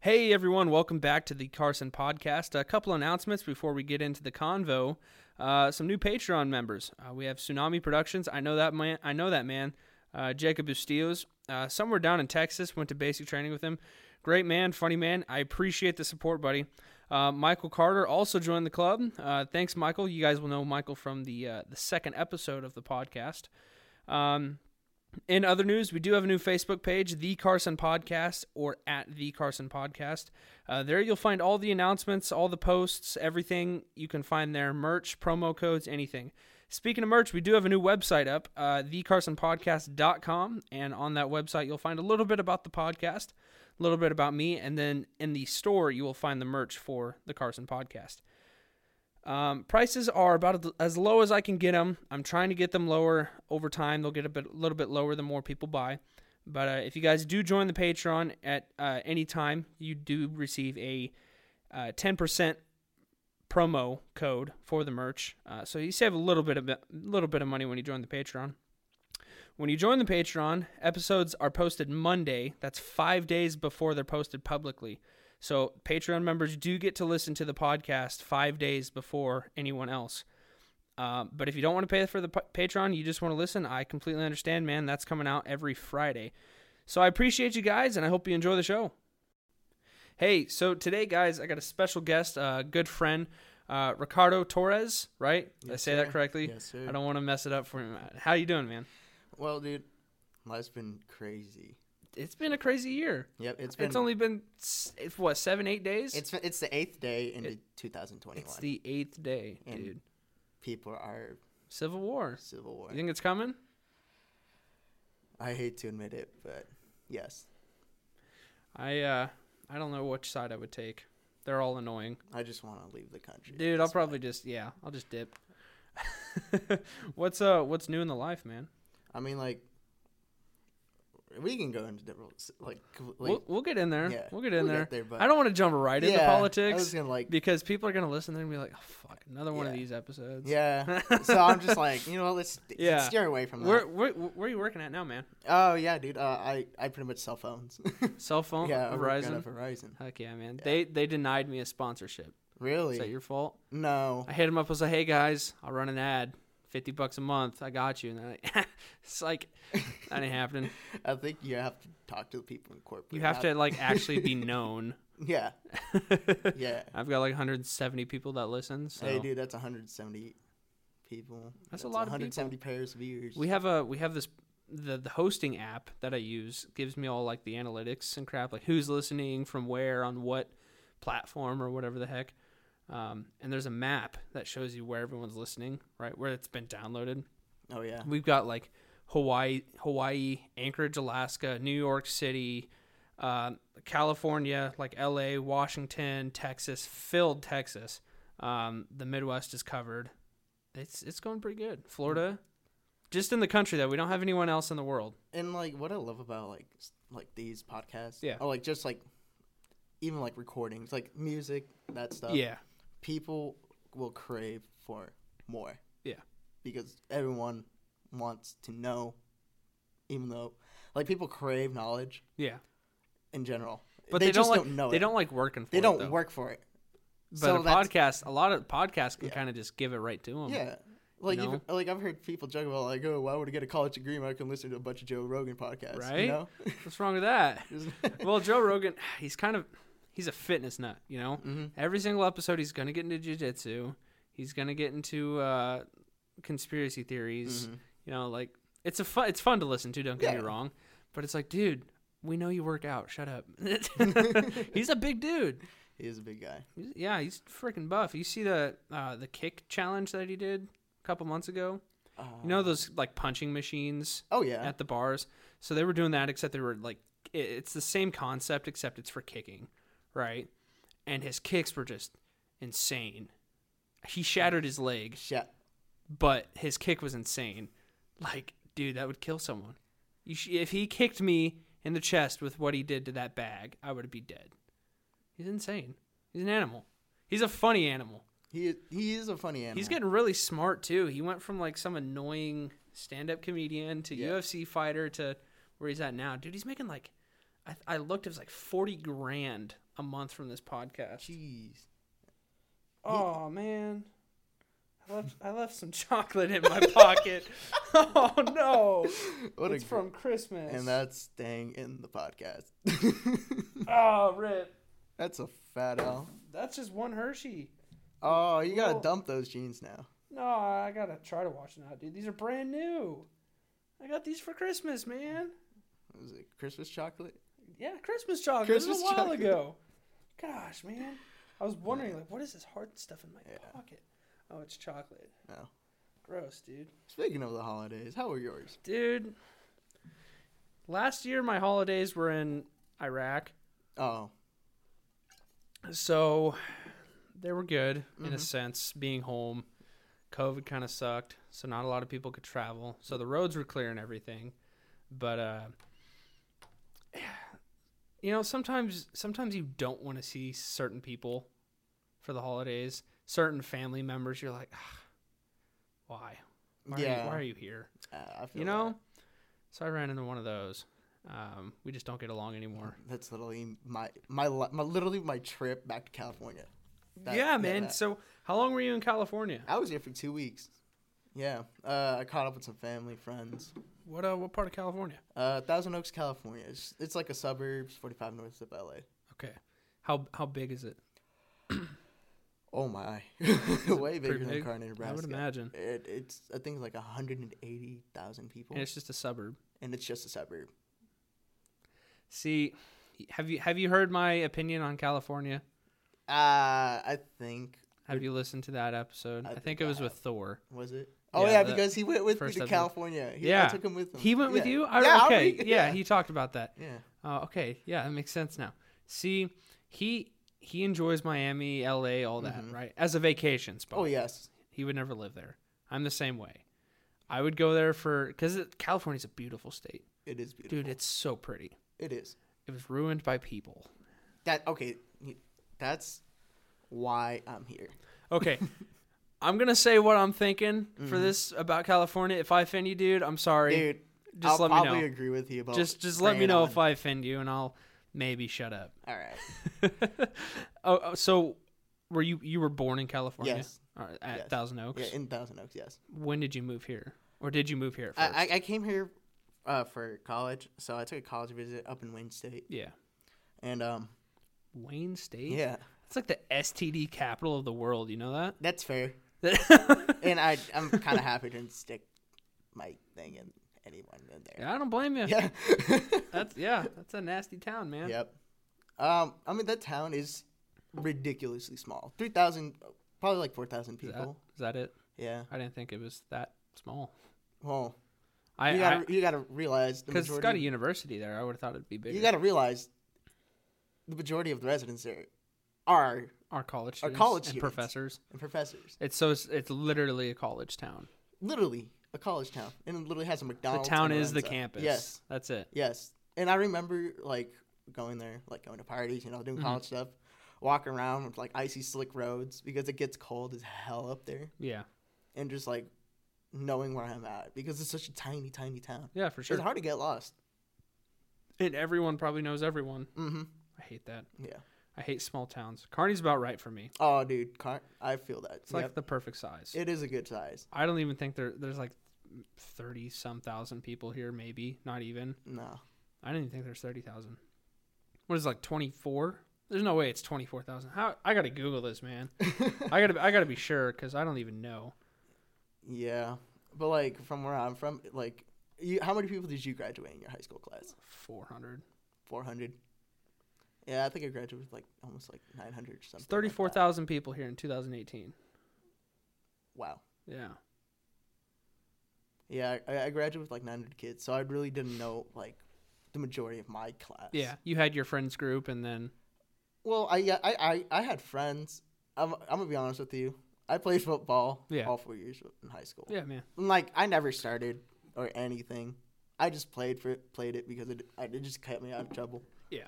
Hey everyone, welcome back to the Carson Podcast. A couple announcements before we get into the convo. Uh, some new Patreon members. Uh, we have Tsunami Productions. I know that man. I know that man. Uh, Jacob Bustillos, uh, somewhere down in Texas. Went to basic training with him. Great man, funny man. I appreciate the support, buddy. Uh, Michael Carter also joined the club. Uh, thanks, Michael. You guys will know Michael from the the second episode of the podcast. Um, in other news, we do have a new Facebook page, The Carson Podcast, or at The Carson Podcast. Uh, there you'll find all the announcements, all the posts, everything you can find there merch, promo codes, anything. Speaking of merch, we do have a new website up, uh, thecarsonpodcast.com. And on that website, you'll find a little bit about the podcast, a little bit about me. And then in the store, you will find the merch for the Carson Podcast. Um, prices are about as low as I can get them. I'm trying to get them lower over time. They'll get a bit, a little bit lower the more people buy. But uh, if you guys do join the Patreon at uh, any time, you do receive a uh, 10% promo code for the merch. Uh, so you save a little bit of a little bit of money when you join the Patreon. When you join the Patreon, episodes are posted Monday. That's five days before they're posted publicly. So Patreon members do get to listen to the podcast five days before anyone else. Um, but if you don't want to pay for the p- Patreon, you just want to listen, I completely understand, man. That's coming out every Friday. So I appreciate you guys, and I hope you enjoy the show. Hey, so today, guys, I got a special guest, a uh, good friend, uh, Ricardo Torres. Right? Did Yes, I say sir. that correctly? Yes, sir. I don't want to mess it up for you. How you doing, man? Well, dude, life's been crazy. It's been a crazy year. Yep, it's been. It's only been what seven, eight days. It's it's the eighth day into It- 2021. It's the eighth day, And- dude. People are Civil War. civil war. You think it's coming? I hate to admit it, but yes, I uh I don't know which side I would take. They're all annoying. I just want to leave the country. Dude, I'll probably why. just yeah, I'll just dip. what's uh what's new in the life, man? I mean, like, we can go into different like. like we'll, we'll get in there. yeah, we'll get in we'll there. get there, but I don't want to jump right into yeah, I politics gonna like. because people are gonna listen there and be like, "Oh fuck, another one of these episodes." Yeah. so I'm just like, you know, let's Yeah. steer away from that. Where, where where are you working at now, man? oh yeah, dude. Uh, I I pretty much cell phones. Cell phone, yeah, Verizon. Verizon. Heck yeah, man. They they denied me a sponsorship. Really? Is that your fault? no. I hit them up. I was like, "Hey guys, I'll run an ad, fifty bucks a month. I got you." And they're like, it's like that ain't happening. I think you have to talk to the people in corporate. You have to like actually be known. Yeah. Yeah. I've got like 170 people that listen. So Hey, dude, that's 170 people. That's a lot of 170 pairs of ears. we have a we have this the the hosting app that I use gives me all like the analytics and crap, like who's listening from where on what platform or whatever the heck. Um, and there's a map that shows you where everyone's listening, right? Where it's been downloaded. oh yeah. We've got like Hawaii, Hawaii, Anchorage, Alaska, New York City, uh, California, like L.A., Washington, Texas, filled Texas. Um, the Midwest is covered. It's it's going pretty good. Florida, just in the country though. We don't have anyone else in the world. And like what I love about like like these podcasts, Yeah. or like just like even like recordings, like music, that stuff. Yeah, People will crave for more. Yeah. Because everyone wants to know, even though like people crave knowledge yeah. in general, But they, they, just don't don't, like know. they it. don't like working. For it. They it, don't though. work for it. But so a podcast, a lot of podcasts can Yeah. kind of just give it right to them. Yeah. Like know? even, like I've heard people joke about like, oh, why would I get a college degree when I can listen to a bunch of Joe Rogan podcasts? Right? You know? What's wrong with that? well, Joe Rogan, he's kind of he's a fitness nut, you know. Every single episode, he's gonna get into jujitsu. He's gonna get into uh, conspiracy theories. Mhm. You know, like it's a fun. It's fun to listen to. Don't get me wrong, but it's like, dude, we know you work out. Shut up. he's a big dude. He is a big guy. He's- yeah, he's freaking buff. You see the uh, the kick challenge that he did a couple months ago. You know Uh, those like punching machines Oh yeah. at the bars. So they were doing that, except they were like, it- it's the same concept, except it's for kicking, right? And his kicks were just insane. He shattered his leg, Shit. but his kick was insane. Like, dude, that would kill someone. You sh- if he kicked me in the chest with what he did to that bag, I would be dead. He's insane. He's an animal. He's a funny animal. He he is a funny animal. He's getting really smart too. He went from like some annoying stand-up comedian to Yeah. UFC fighter to where he's at now. Dude, he's making like I, I looked. It was like forty grand a month from this podcast. Jeez. Oh man, I left I left some chocolate in my pocket. oh no, What it's a from Christmas. and that's staying in the podcast. oh rip. that's a fat L. That's just one Hershey. Oh, you gotta Well- dump those jeans now. No, I gotta try to wash them out, dude. These are brand new. I got these for Christmas, man. Was it Christmas chocolate? Yeah, Christmas chocolate. Christmas this was a while chocolate. ago. Gosh, man. I was wondering, like, what is this hard stuff in my Yeah. pocket? Oh, it's chocolate. No. Gross, dude. Speaking of the holidays, how were yours? Dude, last year my holidays were in Iraq, Oh, so they were good in a Mhm. sense. Being home, COVID kind of sucked, so not a lot of people could travel. So the roads were clear and everything, but uh, you know, sometimes sometimes you don't want to see certain people for the holidays, certain family members. You're like, "Ah, why? Why, are, yeah. you, why are you here? Uh, I feel You know? So I ran into one of those. Um, we just don't get along anymore. that's literally my, my my literally my trip back to California. That- yeah, man. that- So how long were you in California? I was here for two weeks. Yeah, uh, I caught up with some family, friends. What uh, what part of California? Uh, Thousand Oaks, California. It's, it's like a suburbs, 45 north of LA. Okay. How how big is it? Oh my, way bigger than big? Kearney, Nebraska. I would imagine. It, it's I think it's like 180,000 people, And it's just a suburb. and it's just a suburb. See, have you have you heard my opinion on California? Uh, I think Have you listened to that episode? I I, think, think it was with. Thor. was it? Oh Yeah, yeah, the because he went with me to episode. California. He, Yeah. I took him with him. He went with Yeah. you? I, Yeah, okay. re- yeah, he talked about that. Yeah. Uh, okay. Yeah, that makes sense now. See, he he enjoys Miami, LA, all that, Mhm. right? As a vacation spot. Oh yes. He would never live there. I'm the same way. I would go there for because California's a beautiful state, It is beautiful. dude. It's so pretty. it is. It was ruined by people. That okay. That's why I'm here. Okay, I'm gonna say what I'm thinking for Mhm. this about California. If I offend you, dude, I'm sorry. Dude, just I'll let me probably know. agree with you about Just just let me know on. if I offend you, and I'll maybe shut up. All right. oh, oh, so were you you were born in California? Yes. Right, at Yes. Thousand Oaks. Yeah, in Thousand Oaks. Yes. when did you move here, or did you move here at first? I, I I came here uh, for college, so I took a college visit up in Wayne State, yeah, and um, Wayne State. yeah, it's like the STD capital of the world. You know that? that's fair. That? And I I'm kind of happy to stick my thing in anyone in there. Yeah, I don't blame you. Yeah. That's yeah, that's a nasty town, man. yep. Um, I mean that town is ridiculously small. Three thousand, probably like four thousand people. is that it? Yeah. I didn't think it was that small. Well, I you gotta you gotta realize because it's got a university there. I would have thought it'd be bigger. you gotta realize the majority of the residents there are our college Our students college and students. professors. And professors. It's so it's, it's literally a college town. Literally a college town, and it literally has a McDonald's. The town is the campus. Yes, that's it. yes. And I remember like going there, like going to parties, you know, doing Mhm. college stuff, walking around with like icy slick roads because it gets cold as hell up there, Yeah, and just like knowing where I'm at because it's such a tiny, tiny town. yeah, for sure. It's hard to get lost. And everyone probably knows everyone. Mm-hmm. I hate that. Yeah. I hate small towns. Kearney's about right for me. Oh, dude, car- I feel that. It's like the perfect size. it is a good size. I don't even think there there's like thirty some thousand people here. Maybe not even. No. I didn't even think there's thirty thousand. What is it, like twenty four? There's no way it's twenty four thousand. How I gotta Google this, man. I gotta I gotta be sure because I don't even know. yeah, but like from where I'm from, like, you, how many people did you graduate in your high school class? Four hundred. Four hundred. Yeah, I think I graduated with like almost like nine hundred or something. It's like thirty four that. thousand people here in two thousand eighteen. Wow. Yeah. Yeah, I, I graduated with like nine hundred kids, so I really didn't know like the majority of my class. Yeah. You had your friends group and then Well, I yeah, I I, I had friends. I'm I'm gonna be honest with you. I played football Yeah. all four years in high school. yeah, man. And, Like I never started or anything. I just played for it, played it because it it just kept me out of trouble. Yeah.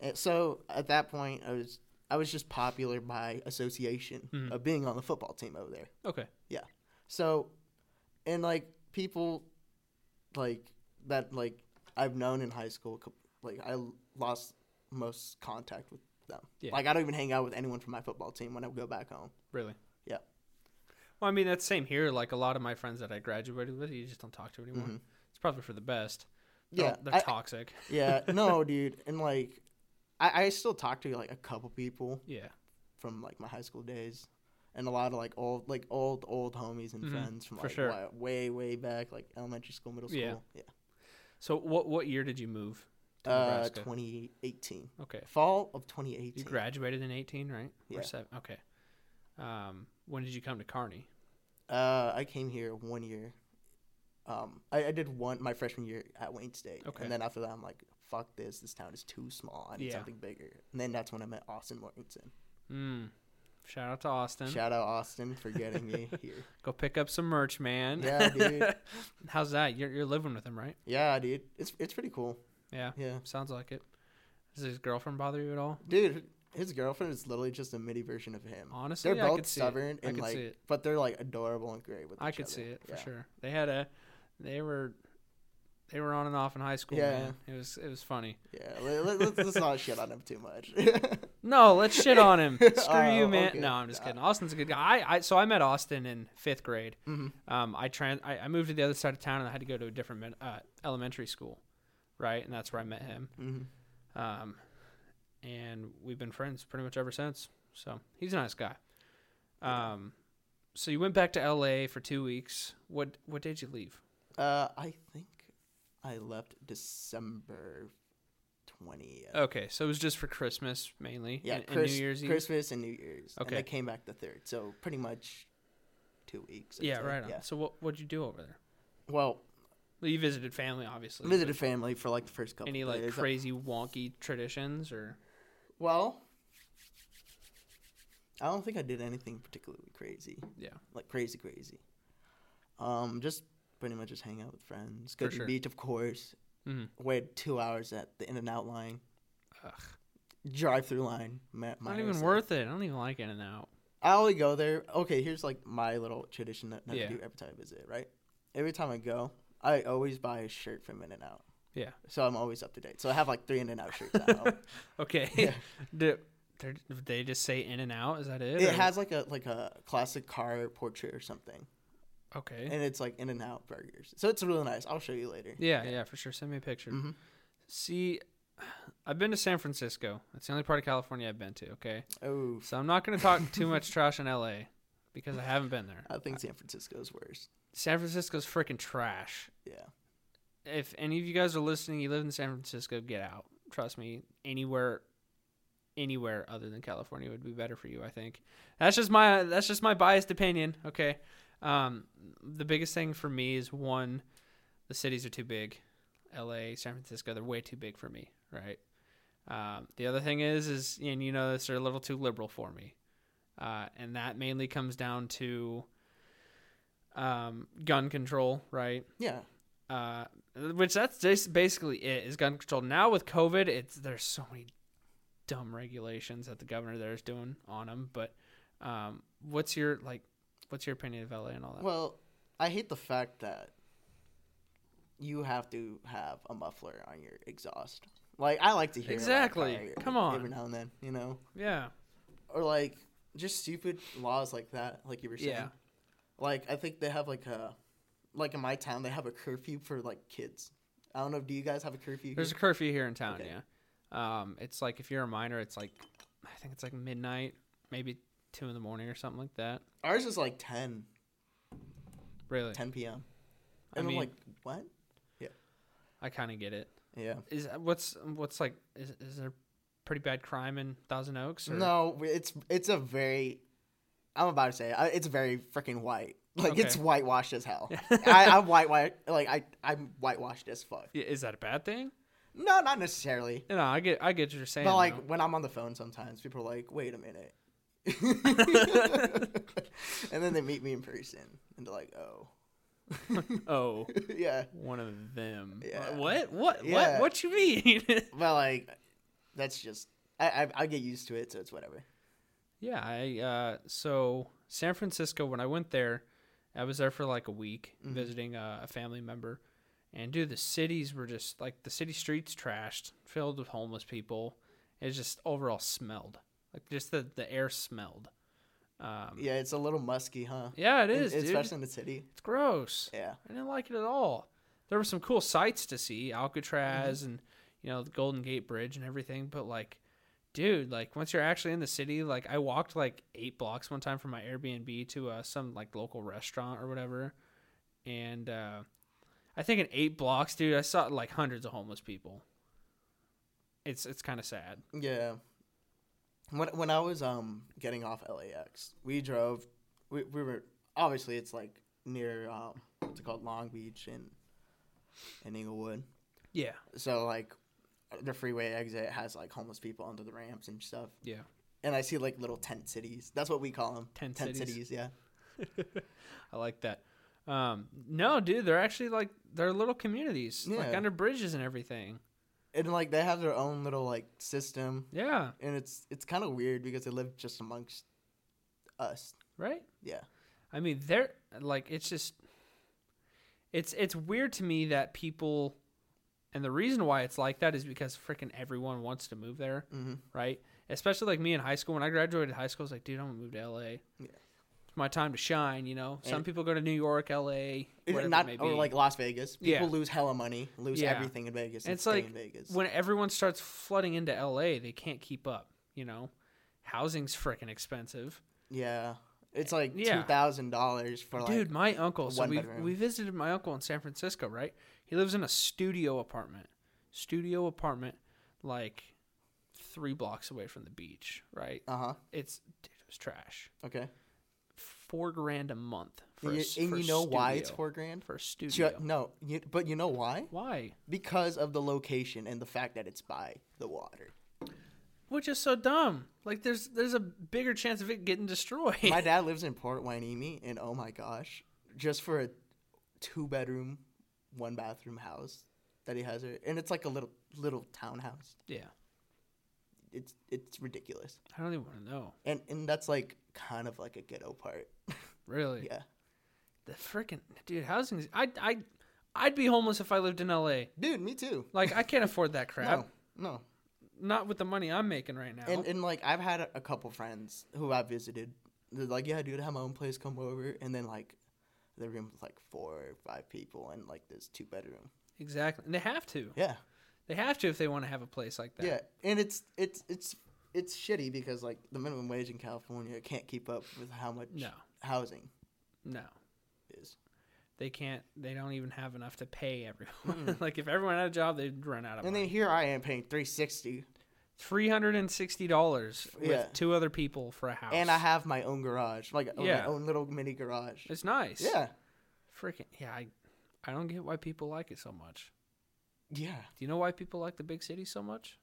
And so at that point, I was I was just popular by association Mhm. of being on the football team over there. Okay. Yeah. So, and like people, like that, like I've known in high school, like I lost most contact with them. Yeah. Like I don't even hang out with anyone from my football team when I go back home. Really? Yeah. Well, I mean that's same here. Like a lot of my friends that I graduated with, you just don't talk to anymore. Mhm. It's probably for the best. They're, Yeah, all- they're I- toxic. Yeah, no, dude, and like I, I still talk to like a couple people Yeah. from like my high school days, and a lot of like old like old old homies and Mhm, friends from for like sure. wa- way way back like elementary school, middle school. Yeah. Yeah. So what what year did you move to Uh, Nebraska? 2018, okay. fall of 2018. You graduated in 18, right? Yeah. Or seven? Okay. Um, when did you come to Kearney? Uh, I came here one year. Um, I, I did one my freshman year at Wayne State, Okay. and then after that, I'm like, fuck this. This town is too small. I need Yeah. something bigger. And then that's when I met Austin Morganson. Mm. Shout out to Austin. Shout out Austin for getting me here. Go pick up some merch, man. Yeah, dude. How's that? You're you're living with him, right? Yeah, dude, it's it's pretty cool. Yeah. Yeah, Sounds like it. Does his girlfriend bother you at all? dude, his girlfriend is literally just a mini version of him. Honestly, They're I both stubborn and like, but they're like adorable and great with. I could other. see it for Yeah. sure. They had a, they were, they were on and off in high school. Yeah. man. It was it was funny. Yeah, let, let, let's, let's not shit on him too much. No, let's shit on him. Screw you, Oh, man. okay. No, I'm just Nah. kidding. Austin's a good guy. I, I so I met Austin in fifth grade. Mhm. Um, I trans I, I moved to the other side of town and I had to go to a different uh, elementary school, right? And that's where I met him. Mhm. Um, and we've been friends pretty much ever since. So he's a nice guy. Um, so you went back to L.A. for two weeks. What what did you leave? Uh, I think I left December twentieth. Okay, so it was just for Christmas mainly. yeah, and, and New Year's Eve. Christmas and New Year's. Okay. and I came back the third, so pretty much two weeks. Yeah, right. On. Yeah. So what what'd you do over there? Well, Well, you visited family, obviously. Visited family for like the first couple. Any like days. crazy wonky traditions or? Well, I don't think I did anything particularly crazy. Yeah. Like crazy, crazy. Um, just pretty much just hang out with friends. Go For to sure. the beach, of course. Mhm. Wait two hours at the In and Out line. Ugh. Drive through line. Ma- Not even worth it. I don't even like In and Out. I only go there. Okay, here's like my little tradition that, that Yeah. I do every time I visit. Right, every time I go, I always buy a shirt from In and Out. Yeah. So I'm always up to date. So I have like three In and Out shirts. Okay. Yeah. Do they just say In and Out? Is that it? It or- has like a like a classic car portrait or something, Okay. and it's like In and Out burgers. So it's really nice. I'll show you later. Yeah, yeah, for sure. Send me a picture. hmm See, I've been to San Francisco. That's the only part of California I've been to. Okay, Oh, so I'm not going to talk too much trash on LA because I haven't been there. I think San Francisco's worse. San Francisco's freaking trash. Yeah. If any of you guys are listening, you live in San Francisco, get out. Trust me, anywhere, anywhere other than California would be better for you. I think that's just my that's just my biased opinion. Okay, um, the biggest thing for me is one, the cities are too big. L.A., San Francisco, they're way too big for me. Right. Um, the other thing is, is and you know this, they're a little too liberal for me, uh, and that mainly comes down to um, gun control. Right Yeah. uh, which that's just basically it is gun control. Now with COVID, it's there's so many dumb regulations that the governor there is doing on them. But um, what's your like? What's your opinion of LA and all that? Well, I hate the fact that you have to have a muffler on your exhaust. Like I like to hear it in my Exactly. car Come every now and then, you know, yeah, or like just stupid laws like that, like you were saying. Yeah. Like I think they have like a, like in my town they have a curfew for like kids. I don't know. Do you guys have a curfew? there's a curfew here in town. Okay. Yeah, um, it's like if you're a minor, it's like I think it's like midnight, maybe two in the morning or something like that. Ours is like 10, Really, 10 p.m. And I mean- am like, what? Yeah. I kind of get it. Yeah. Is uh, what's what's like? Is is there pretty bad crime in Thousand Oaks? Or? No, it's it's a very. I'm about to say I- it's very freaking white. Like it's whitewashed as hell. I, I'm white, white. Like I, I'm whitewashed as fuck. Yeah, Is that a bad thing? No, not necessarily. No, I get I get what you're saying. But like though. when I'm on the phone, sometimes people are like, "Wait a minute," and then they meet me in person, and they're like, "Oh, oh, yeah." one of them. Yeah. What? What? Yeah. What? What you mean? But like, that's just I, I I get used to it, so it's whatever. yeah, I uh so San Francisco when I went there, I was there for like a week Mhm. visiting a, a family member And dude, the cities were just like the city streets trashed, filled with homeless people. It just overall smelled like just the the air smelled. Um, Yeah, it's a little musky, huh? yeah, it is, In- dude. especially in the city. It's gross. Yeah. I didn't like it at all. There were some cool sights to see, Alcatraz and you know the Golden Gate Bridge and everything, but like, dude, like once you're actually in the city, like I walked like eight blocks one time from my Airbnb to uh, some like local restaurant or whatever, and uh, I think in eight blocks, dude, I saw like hundreds of homeless people. It's it's kind of sad. Yeah. When when I was um getting off LAX, we drove. We we were obviously it's like near um what's it called Long Beach and in Inglewood. Yeah, So like the freeway exit has like homeless people under the ramps and stuff. yeah. And I see like little tent cities. That's what we call them. Tent tent cities. cities. Yeah. I like that. Um, no, dude, they're actually like they're little communities, like under bridges and everything. And like they have their own little like system, Yeah, and it's it's kind of weird because they live just amongst us. right. Yeah. I mean, they're like it's just it's it's weird to me that people and the reason why it's like that is because freaking everyone wants to move there, Mm-hmm. right? Especially like me in high school. When I graduated high school, I was like, dude, I'm gonna move to LA. Yeah. My time to shine, you know. Some And- people go to New York, LA, whatever Not it may be. or like Las Vegas. People Yeah. lose hella money, lose Yeah. everything in Vegas. And And it's stay like, in Vegas. when everyone starts flooding into LA, they can't keep up, you know. Housing's freaking expensive. yeah, it's like Yeah. two thousand dollars for like. Dude, my uncle. So one we bedroom. we visited my uncle in San Francisco, right? He lives in a studio apartment. Studio apartment, like three blocks away from the beach, right? Uh huh. It's dude, it was trash. Okay. Four grand a month for And, a, you, and for you know why it's four grand? for a Ju- studio. no, you, but you know why? Why? Because of the location and the fact that it's by the water. Which is so dumb. Like there's there's a bigger chance of it getting destroyed. My dad lives in Port Hueneme, and oh my gosh, just for a two bedroom, one bathroom house that he has there, and it's like a little little townhouse. yeah, It's it's ridiculous, I don't even want to know. and and that's like kind of like a ghetto part. Really, yeah, the freaking dude, housing. is- I I I'd be homeless if I lived in L.A. dude, me too. Like I can't afford that crap. No, no. Not with the money I'm making right now. And and like I've had a, couple friends who I've visited. They're like, yeah, dude, I have my own place. Come over, and then like, the room was like four or five people, and like this two bedroom. exactly. And they have to. Yeah, They have to if they want to have a place like that. yeah, and it's it's it's it's shitty because like the minimum wage in California can't keep up with how much No. housing No. is. They can't they don't even have enough to pay everyone. like if everyone had a job they'd run out of And then money. here I am paying three sixty, Three hundred and sixty dollars with Yeah. two other people for a house. and I have my own garage, like Yeah. my own little mini garage. It's nice. Yeah, Freaking yeah, I I don't get why people like it so much. yeah, Do you know why people like the big city so much?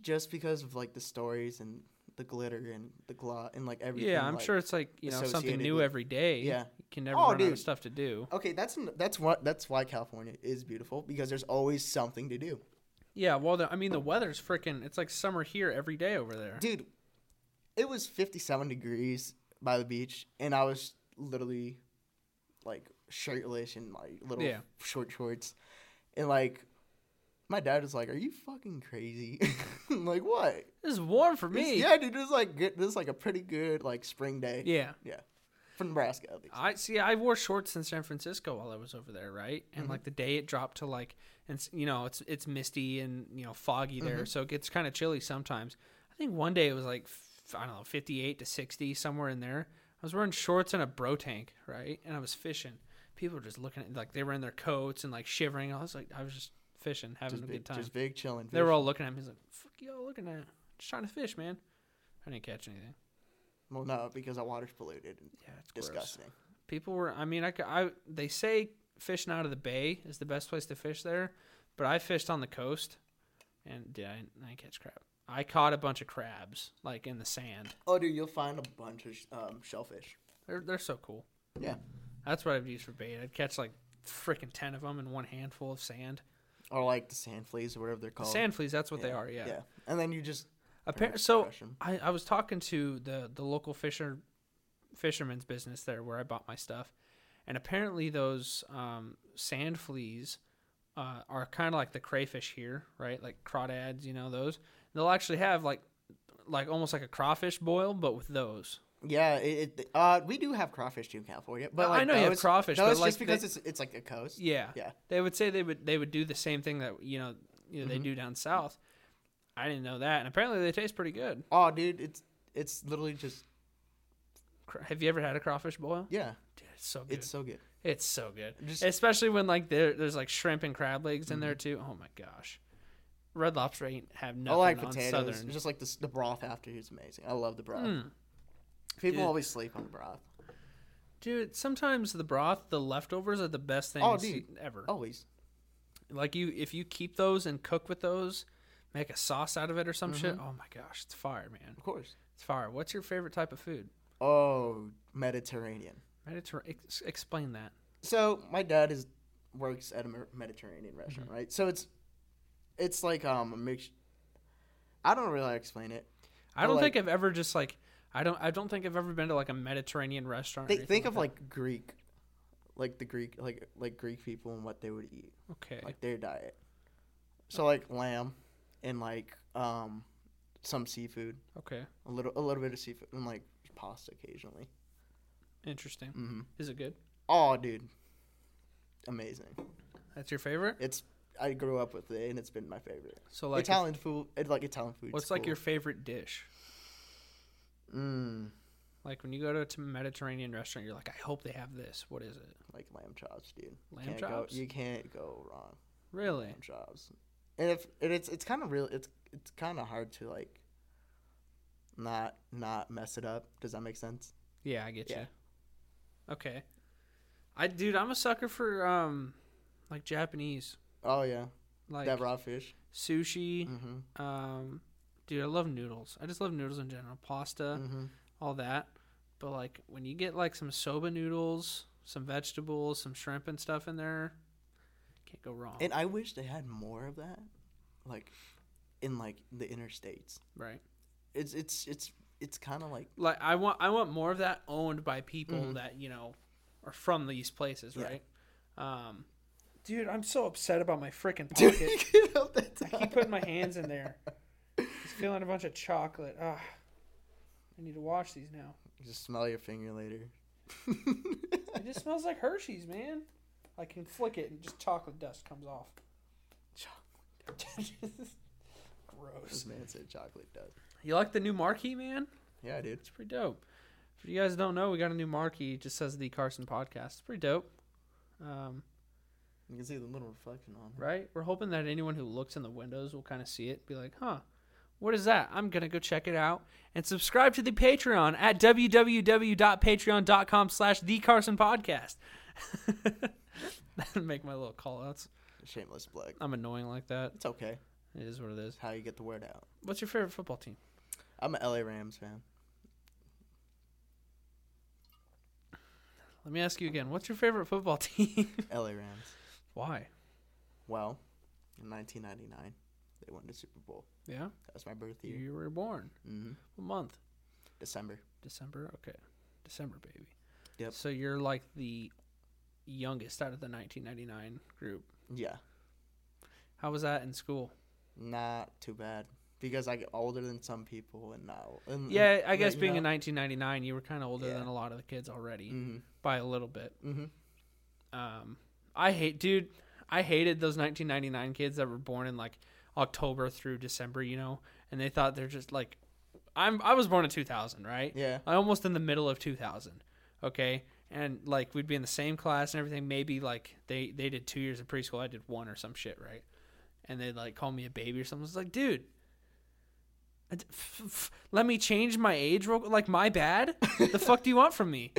Just because of like the stories and the glitter and the gloss and like everything. yeah, I'm like- sure it's like, you know, something new with- every day. Yeah. You can never Oh, run out of stuff to do. Okay, that's that's what that's why California is beautiful because there's always something to do. Yeah, well, the, I mean, the weather's freaking. It's like summer here every day over there. Dude, it was 57 degrees by the beach and I was literally like shirtless and like little Yeah. short shorts. And like my dad was like, "Are you fucking crazy?" I'm like, "What?" This is warm for It's- me. yeah, dude, is like good, this is like a pretty good like spring day. Yeah. Yeah. From Nebraska at least. I see. I wore shorts in San Francisco while I was over there, right? And Mm-hmm. like the day it dropped to like, and you know, it's it's misty and you know foggy there, Mm-hmm. so it gets kind of chilly sometimes. I think one day it was like I don't know, fifty-eight to sixty somewhere in there. I was wearing shorts and a bro tank, right? And I was fishing. People were just looking at like they were in their coats and like shivering. I was like, I was just fishing, having just a big, good time. just big chilling. They were all looking at him. He's like, "Fuck y'all looking at? Just trying to fish, man." I didn't catch anything. well, no, because our water's polluted Yeah, it's gross. disgusting. People were. I mean, I, I They say fishing out of the bay is the best place to fish there, but I fished on the coast, and yeah, I, didn't- I catch crab. I caught a bunch of crabs like in the sand. Oh, dude, you'll find a bunch of um, shellfish. They're they're so cool. Yeah. That's what I've used for bait. I'd catch like freaking ten of them in one handful of sand. Or like the sand fleas or whatever they're called. Sand fleas. That's what they are. Yeah. Yeah. And then you just apparently so. I, I was talking to the the local fisher fisherman's business there where I bought my stuff, and apparently those um, sand fleas uh, are kind of like the crayfish here, right? Like crawdads, you know those. They'll actually have like like almost like a crawfish boil, but with those. Yeah, it, it uh we do have crawfish too in California, but like I know you have crawfish, No, but it's like just because they- it's it's like a coast. Yeah, Yeah. They would say they would they would do the same thing that you know you know they Mhm. do down south. I didn't know that, and apparently they taste pretty good. Oh, dude, it's it's literally just Have you ever had a crawfish boil? yeah, Dude, it's so good. it's so good. It's so good, Just especially when like there there's like shrimp and crab legs in Mm-hmm. there too. Oh my gosh, Red Lobster ain't have I nothing like on potatoes. Southern. Just like the the broth after is amazing. I love the broth. Mm. People Dude. always sleep on the broth. Dude, sometimes the broth, the leftovers are the best things Oh, dude. ever. Always. Like you, if you keep those and cook with those, make a sauce out of it or some shit. Mhm. Oh my gosh, it's fire, man. Of course. It's fire. What's your favorite type of food? Oh, Mediterranean. Mediterranean. Ex- explain that. So my dad is works at a Mediterranean restaurant, Mm-hmm. right? So it's it's like um a mix. I don't really explain it. I don't like- think I've ever just like I don't I don't think I've ever been to like a Mediterranean restaurant. or Think, of that. like Greek, like the Greek, like like Greek people and what they would eat, okay, like their diet. So like lamb, and like um, some seafood, okay, a little a little bit of seafood, and like pasta occasionally. interesting. Mm-hmm. Is it good? Oh, dude, amazing! That's your favorite. It's I grew up with it, and it's been my favorite. So like, if- Italian food, it's like Italian food. what's like your favorite dish? Mm, Like when you go to a Mediterranean restaurant, you're like, I hope they have this. What is it? like lamb chops, dude? Lamb can't chops? Go, you can't go wrong. Really? lamb chops. And if and it's it's kind of real, it's it's kind of hard to like not not mess it up. Does that make sense? Yeah, I get Yeah. you. Okay. I dude, I'm a sucker for um like Japanese. Oh yeah, Like that raw fish. sushi. Mm-hmm. Um dude, I love noodles. I just love noodles in general. Pasta, mm-hmm. all that. But like when you get like some soba noodles, some vegetables, some shrimp and stuff in there, can't go wrong. And I wish they had more of that, like in like the interstates. right. It's it's it's it's kind of like Like I want I want more of that owned by people Mhm. that, you know, are from these places, Yeah. right? Um Dude, I'm so upset about my freaking Dude, pocket. get out that I keep putting my hands in there. Just feeling a bunch of chocolate. Ah, I need to wash these now. Just smell your finger later. It just smells like Hershey's, man. I can flick it and just chocolate dust comes off. This Gross. This man said chocolate dust. You like the new marquee, man? Yeah, dude. It's pretty dope. If you guys don't know, we got a new marquee. It just says the Carson Podcast. It's pretty dope. Um, You can see the little reflection on it. right? We're hoping that anyone who looks in the windows will kind of see it, be like, huh, what is that? I'm going to go check it out. And subscribe to the Patreon at www.patreon.com slash the Carson Podcast. That'd make my little call outs. Shameless plug. I'm annoying like that. It's okay. It is what it is. How you get the word out. What's your favorite football team? I'm a LA Rams fan. Let me ask you again. What's your favorite football team? LA Rams. Why? Well, in 1999, they won the Super Bowl. Yeah? That was my birth year. You were born. hmm What month? December. December? Okay. December, baby. Yep. So you're like the youngest out of the 1999 group. Yeah, How was that in school? not too bad because I get older than some people, and now. And, Yeah, I guess being in know? 1999, you were kind of older Yeah. than a lot of the kids already Mm-hmm. by a little bit. Mm-hmm. Um, I hate, dude. I hated those 1999 kids that were born in like October through December, you know, and they thought they're just like, I'm. I was born in 2000, right? Yeah. I almost in the middle of 2000. Okay, and like we'd be in the same class and everything. Maybe like they they did two years of preschool, I did one or some shit, right? And they'd like call me a baby or something. It's like, dude. I d- f- f- Let me change my age, real, like my bad. the fuck do you want from me?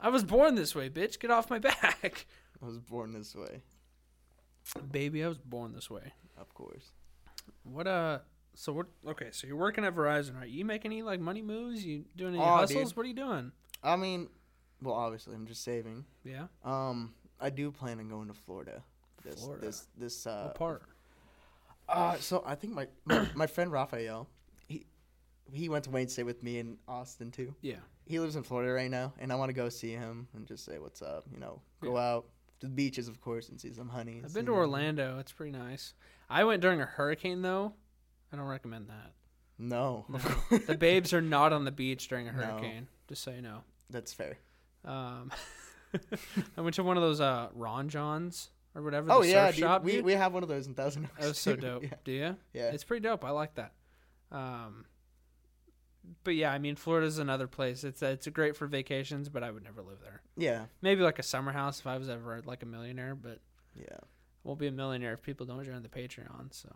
I was born this way, bitch. Get off my back. I was born this way, Baby, I was born this way. of course. What uh so what okay, so you're working at Verizon, right? You make any like money moves? You doing any Oh, hustles? dude. What are you doing? I mean, well, obviously, I'm just saving. Yeah. Um, I do plan on going to Florida. This Florida. this this uh what part? Uh, so I think my, my my friend Raphael, he he went to Wayne State with me in Austin too. Yeah. He lives in Florida right now, and I want to go see him and just say what's up. You know, go Yeah. out, the beaches, of course, and see some honeys. I've been to. Orlando. It's pretty nice. I went during a hurricane though. I don't recommend that. No, No. The babes are not on the beach during a No. hurricane. Just so you know. that's fair. Um, I went to one of those uh, Ron Jon's or whatever. Oh yeah, dude, shop, we dude. we have one of those in Thousand Oaks. That was so dope. Yeah, Do you? yeah. It's pretty dope. I like that. Um, but yeah, I mean, Florida's another place. It's it's great for vacations, but I would never live there. yeah, Maybe like a summer house if I was ever like a millionaire, but yeah, I won't be a millionaire if people don't join the Patreon. So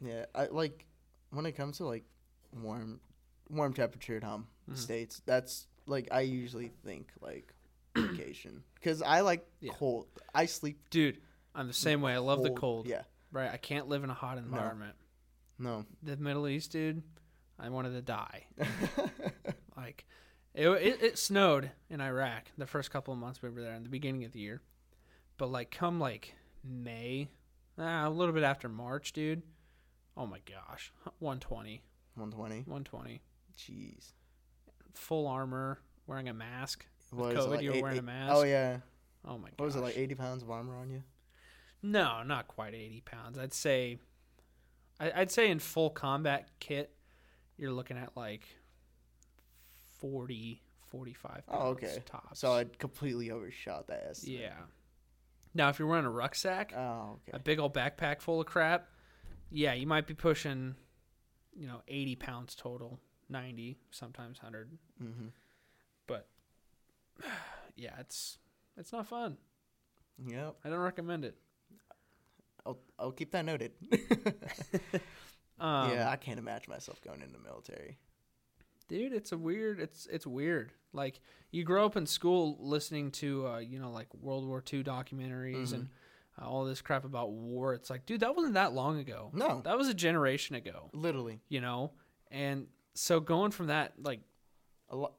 yeah. I like when it comes to like warm, warm temperatured um Mhm. states. That's like I usually think like vacation because I like Yeah. cold. I sleep. dude, I'm the same way. I love the cold. Yeah, Right. I can't live in a hot environment. no. The Middle East, dude, I wanted to die. Like, it, it, it snowed in Iraq the first couple of months we were there in the beginning of the year. But, like, come, like, May, ah, a little bit after March, dude. Oh my gosh. 120. 120. 120. Jeez. Full armor, wearing a mask. What COVID, it, you were eight- wearing a mask? Oh yeah. Oh my gosh. What was it like? 80 pounds of armor on you? No, not quite 80 pounds. I'd say, I, I'd say in full combat kit, you're looking at like 40, 45 pounds Oh, okay. tops. So I completely overshot that estimate. yeah. Now, if you're wearing a rucksack, Oh, a big old backpack full of crap, yeah, you might be pushing, you know, 80 pounds total, 90, sometimes 100. Mm-hmm. But yeah, it's it's not fun. Yep. I don't recommend it. I'll I'll keep that noted. Um, yeah, I can't imagine myself going in the military. dude it's a weird it's it's weird like you grow up in school listening to uh, you know like world war ii documentaries Mhm. and uh, all this crap about war it's like dude that wasn't that long ago No, that was a generation ago literally you know and so going from that like a lot.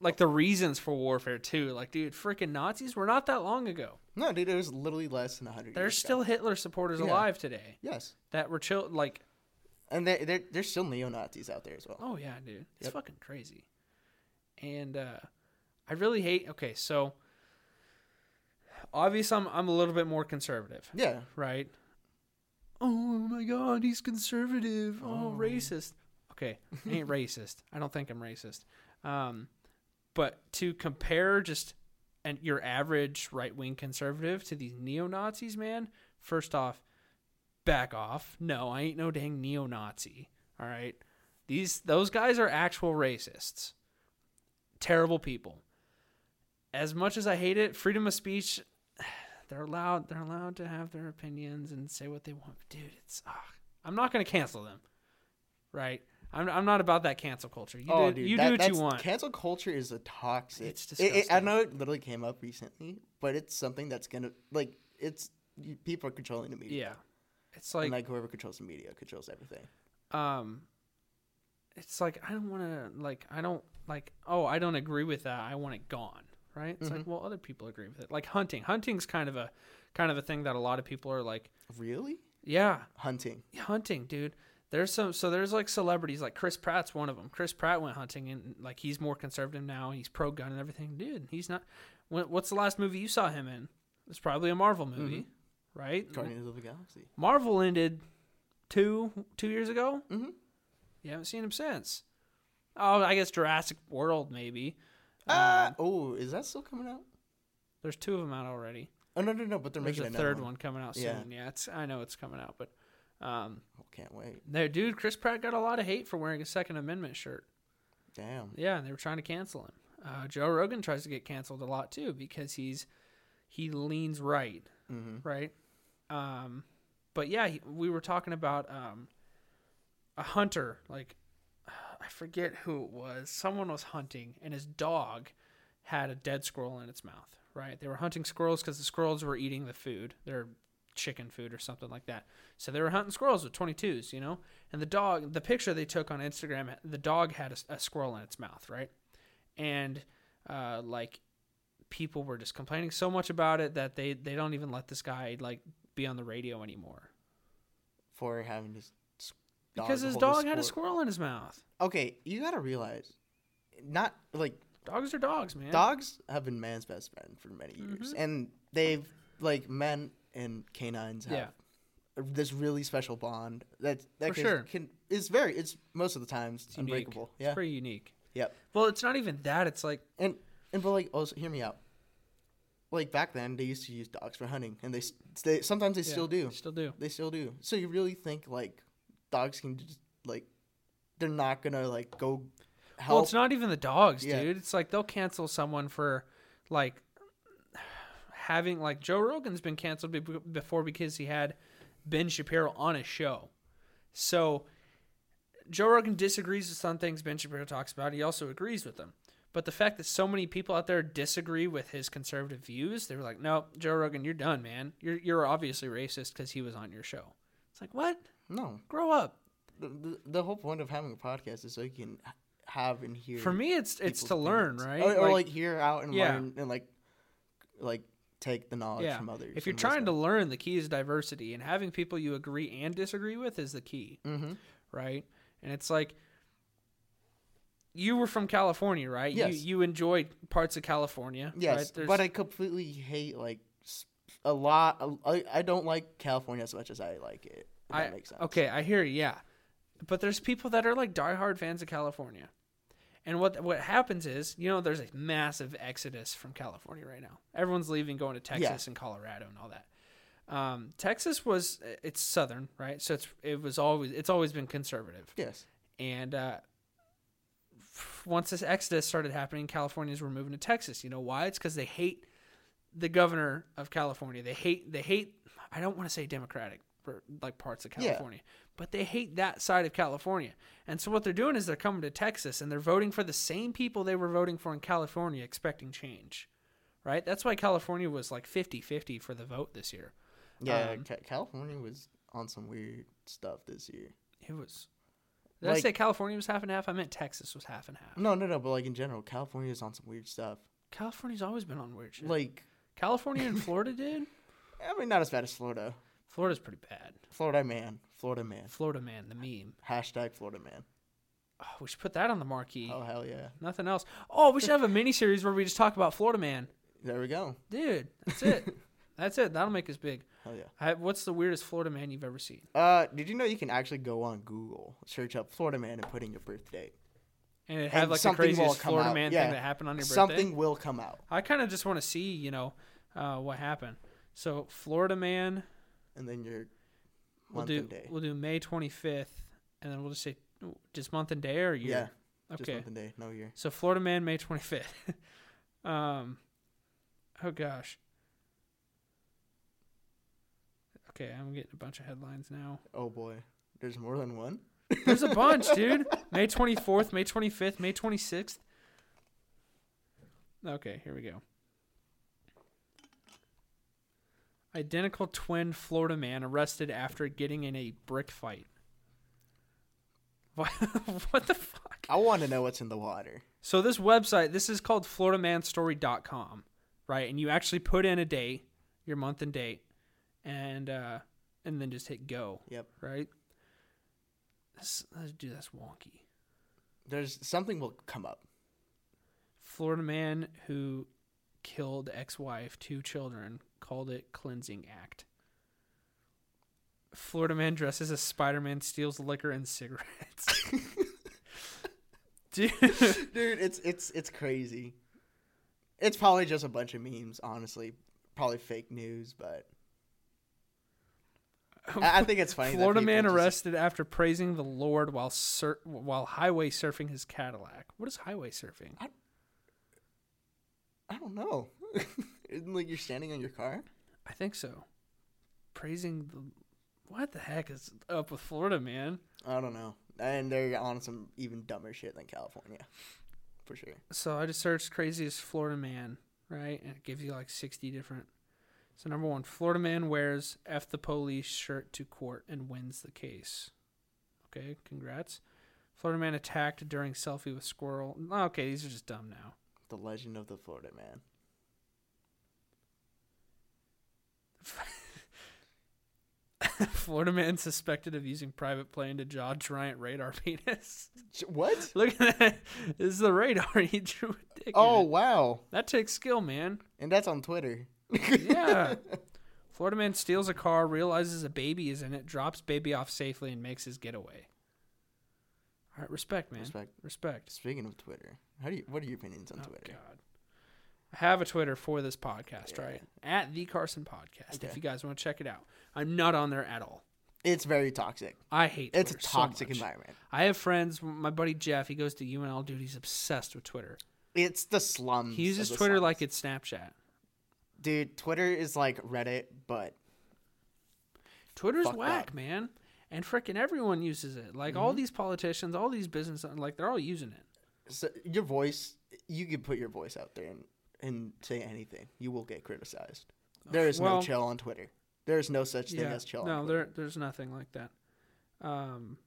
like the reasons for warfare too like dude freaking nazis were not that long ago No, dude, it was literally less than hundred. there's still ago. hitler supporters Yeah. alive today yes, that were chill like and they they there's still neo Nazis out there as well. Oh yeah, dude. It's Yep. fucking crazy. And uh I really hate okay, so obviously I'm I'm a little bit more conservative, Yeah, right? Oh my god, he's conservative. Oh, Oh. racist. Okay, I ain't racist. I don't think I'm racist. Um but to compare just and your average right wing conservative to these neo Nazis, man, first off, back off. No, I ain't no dang neo Nazi. All right. These those guys are actual racists. Terrible people. As much as I hate it, freedom of speech they're allowed they're allowed to have their opinions and say what they want. Dude, it's ugh. I'm not going to cancel them. Right? I'm I'm not about that cancel culture. You oh, do dude, you that- do what you want. Cancel culture is a toxic. It's It- it- I know it literally came up recently, but it's something that's gonna like it's people are controlling the media. yeah. It's and like like whoever controls the media controls everything. um it's like I don't want to like I don't like oh I don't agree with that I want it gone right? It's like Mhm. well other people agree with it. Like hunting. Hunting's kind of a kind of a thing that a lot of people are like Really? yeah. Hunting. hunting dude. There's some so there's like celebrities like Chris Pratt's one of them Chris Pratt went hunting and like he's more conservative now he's pro gun and everything. Dude he's not what's the last movie you saw him in? It's probably a Marvel movie right Guardians of the Galaxy. Marvel ended two two years ago Mm-hmm. you haven't seen him since. Oh, I guess Jurassic World maybe. Uh, Um, oh, is that still coming out? there's two of them out already. Oh no no no! But they're There's making a third one. one. coming out Yeah. soon. Yeah, it's I know it's coming out, but um, Oh, can't wait. there, dude, Chris Pratt got a lot of hate for wearing a Second Amendment shirt. Damn. Yeah, and they were trying to cancel him. Uh, Joe Rogan tries to get canceled a lot too because he's he leans right. Mm-hmm. right? Um, but yeah, we were talking about um, a hunter. Like, I forget who it was. Someone was hunting, and his dog had a dead squirrel in its mouth. Right? They were hunting squirrels because the squirrels were eating the food, their chicken food or something like that. So they were hunting squirrels with 22s, you know. And the dog, the picture they took on Instagram, the dog had a, a squirrel in its mouth, right? And uh, like people were just complaining so much about it that they they don't even let this guy like be on the radio anymore For having this. s- because his dog had a squirrel- in his mouth. Okay, you gotta realize, not like Dogs are dogs, man. dogs have been man's best friend for many years, Mhm. and they've like men and canines have Yeah. this really special bond that that For can, sure. can is very it's most of the times It's unique. unbreakable. It's Yeah. pretty unique. Yep. Well, it's not even that. It's like And and but like also hear me out. Like back then, they used to use dogs for hunting, and they, they sometimes they yeah, still do. Still do. They still do. So you really think like dogs can just like they're not gonna like go help? Well, it's not even the dogs, Yeah. dude. It's like they'll cancel someone for like having like Joe Rogan's been canceled be- before because he had Ben Shapiro on his show. So Joe Rogan disagrees with some things Ben Shapiro talks about. He also agrees with them. But the fact that so many people out there disagree with his conservative views, they were like, "No, Joe Rogan, you're done, man. You're you're obviously racist because he was on your show." It's like, what? no. Grow up. The, the, the whole point of having a podcast is so you can have and hear. For me, it's it's to learn, right? Or, or like, hear out and Yeah. learn and like like take the knowledge Yeah. from others. If you're trying to learn, the key is diversity, and having people you agree and disagree with is the key, Mhm. right? And it's like you were from California, right? Yes. You you enjoyed parts of California, Yes, right? But I completely hate like a lot. I, I don't like California as much as I like it. I that makes sense. okay, I hear you, yeah, but there's people that are like diehard fans of California, and what what happens is, you know, there's a massive exodus from California right now. Everyone's leaving, going to Texas and Colorado and all that. Um, Texas was it's southern, right? So it's it was always it's always been conservative. Yes. And uh, once this exodus started happening, Californians were moving to Texas. You know why? It's because they hate the governor of California. They hate. They hate. I don't want to say Democratic for like parts of Yeah. California, but they hate that side of California. And so what they're doing is they're coming to Texas and they're voting for the same people they were voting for in California, expecting change. Right? That's why California was like 50-50 for the vote this year. Yeah, Um, California was on some weird stuff this year. It was. Did I say California was half and half? I meant Texas was half and half. No, no, no. But like in general, California is on some weird stuff. California's always been on weird shit. Like, California and Florida, dude. I mean, not as bad as Florida. Florida's pretty bad. Florida man, Florida man. Florida man, the meme. Hashtag Florida man. Oh, we should put that on the marquee. Oh hell yeah! Nothing else. Oh, we should have a mini series where we just talk about Florida man, There we go. dude. That's it. that's it. That'll make us big. Hell yeah. I, what's the weirdest Florida man you've ever seen? Uh, did you know you can actually go on Google, search up Florida man, and put in your birth date? And it had And like the craziest Florida out. man Yeah. thing that happened on your birthday. Something will come out, I kind of just want to see, you know, uh, what happened. So Florida man, and then your we'll month do and day. we'll do May twenty fifth, and then we'll just say just month and day or year. Yeah, just Okay. month and day, no year. So Florida man, May twenty fifth. um, oh gosh. Okay, I'm getting a bunch of headlines now. Oh boy, there's more than one. There's a bunch, dude. May twenty fourth, May twenty fifth, May twenty sixth. Okay, here we go. Identical twin Florida man arrested after getting in a brick fight. What, what the fuck? I want to know what's in the water. So this website, this is called FloridaManStory.com, right? And you actually put in a date, your month and date, and uh, and then just hit go, Yep. right? Let's do that's wonky. There's something will come up. Florida man who killed ex-wife, two children, called it cleansing act. Florida man dresses as Spider-Man steals liquor and cigarettes. Dude, Dude, it's it's it's crazy. It's probably just a bunch of memes, honestly. Probably fake news, but I, I think it's funny. Florida man just- arrested after praising the Lord while sur- while highway surfing his Cadillac. What is highway surfing? I don't know. Isn't like you're standing on your car. I think so. Praising the what the heck is up with Florida man? I don't know. And they're on some even dumber shit than California, for sure. So I just searched craziest Florida man, right? And it gives you like 60 different. So number one, Florida man wears F the police shirt to court and wins the case. Okay, congrats. Florida man attacked during selfie with squirrel. Okay, these are just dumb now. The legend of the Florida man. Florida man suspected of using private plane to jaw giant radar penis. What? Look at that. This is the radar. He drew a dick. Oh wow! that takes skill, man. And that's on Twitter. Yeah. Florida man steals a car, realizes a baby is in it, drops baby off safely, and makes his getaway. All right, respect, man. Respect. Respect. Speaking of Twitter, how do you? What are your opinions on Oh, Twitter? God. I have a Twitter for this podcast, Yeah. right? At the Carson Podcast. If you guys want to check it out, I'm not on there at all. It's very toxic. I hate. It's a Twitter so toxic much. environment. I have friends. My buddy Jeff, he goes to UNL. Dude, he's obsessed with Twitter. It's the slums. He uses Twitter slums. like it's Snapchat. Dude. Twitter is like Reddit, but Twitter's whack, man. And freaking everyone uses it. Like Mm-hmm. all these politicians, all these business, like they're all using it. so your voice, you can put your voice out there and and say anything. You will get criticized. There is Well- no chill on Twitter. There is no such thing yeah, as chill. no, there, there's nothing like that. Um,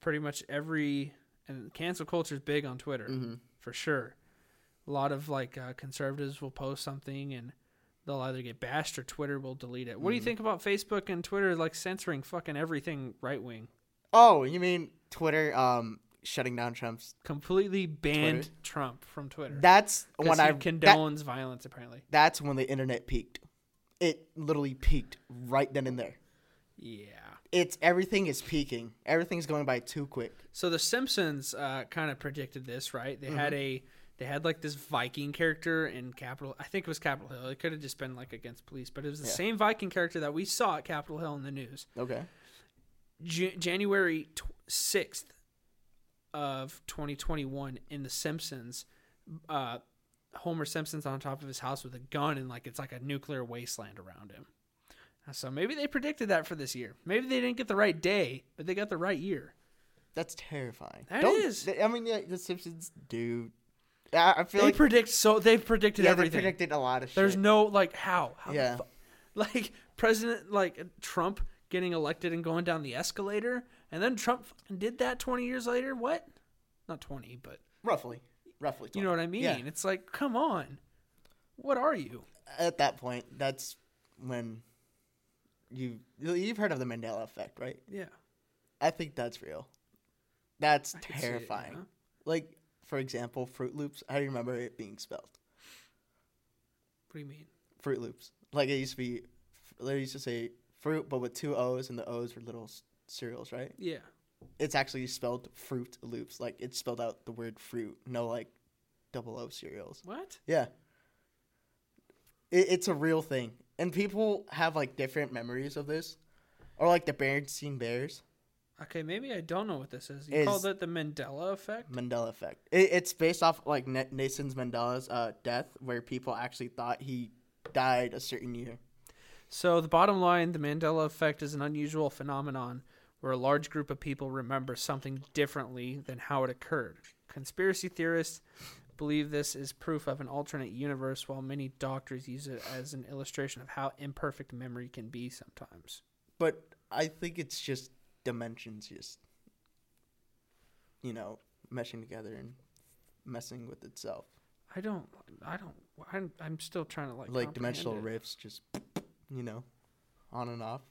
pretty much every and cancel culture is big on Twitter Mhm. for sure. A lot of like uh, conservatives will post something and they'll either get bashed or Twitter will delete it. What do you Mhm. think about Facebook and Twitter like censoring fucking everything right wing? Oh, you mean Twitter? Um, shutting down Trump's. Completely banned Twitter? Trump from Twitter. That's when he I that, condones violence apparently. that's when the internet peaked. It literally peaked right then and there. Yeah. It's everything is peaking. Everything's going by too quick. So the Simpsons uh, kind of predicted this, right? They Mm-hmm. had a they had like this Viking character in Capitol. I think it was Capitol Hill. It could have just been like against police, but it was the Yeah. same Viking character that we saw at Capitol Hill in the news. Okay. J- January sixth of 2021 in The Simpsons, uh, Homer Simpson's on top of his house with a gun and like it's like a nuclear wasteland around him. So maybe they predicted that for this year. Maybe they didn't get the right day, but they got the right year. That's terrifying. That Don't- is. I mean, yeah, the Simpsons do. I, I feel They like predict so they've predicted yeah, everything. they predicted a lot of shit. There's no like how, how Yeah. like President like Trump getting elected and going down the escalator, and then Trump fucking did that 20 years later. What? Not 20, but roughly, roughly. you know what I mean. Yeah. It's like, come on, what are you? At that point, that's when you you've heard of the Mandela effect, right? Yeah, I think that's real. That's I see it, terrifying. Like, for example, Fruit Loops. I remember it being spelled What do you mean? Fruit Loops. Like it used to be. They used to say fruit, but with two O's, and the O's were little s- cereals, right? Yeah, It's actually spelled Fruit Loops. Like it spelled out the word fruit, no like double O cereals. what? Yeah. It, it's a real thing. And people have like different memories of this. Or like the Berenstain Bears. Okay, maybe I don't know what this is. You Is- called it the Mandela effect. Mandela effect. It, it's based off like Nathan Mandela's uh, death, where people actually thought he died a certain year. So the bottom line, the Mandela effect is an unusual phenomenon where a large group of people remember something differently than how it occurred. Conspiracy theorists believe this is proof of an alternate universe, while many doctors use it as an illustration of how imperfect memory can be sometimes. But I think it's just dimensions just, you know, meshing together and messing with itself. I don't, I don't, I'm, I'm still trying to like Like, dimensional it. rifts, just, you know, on and off.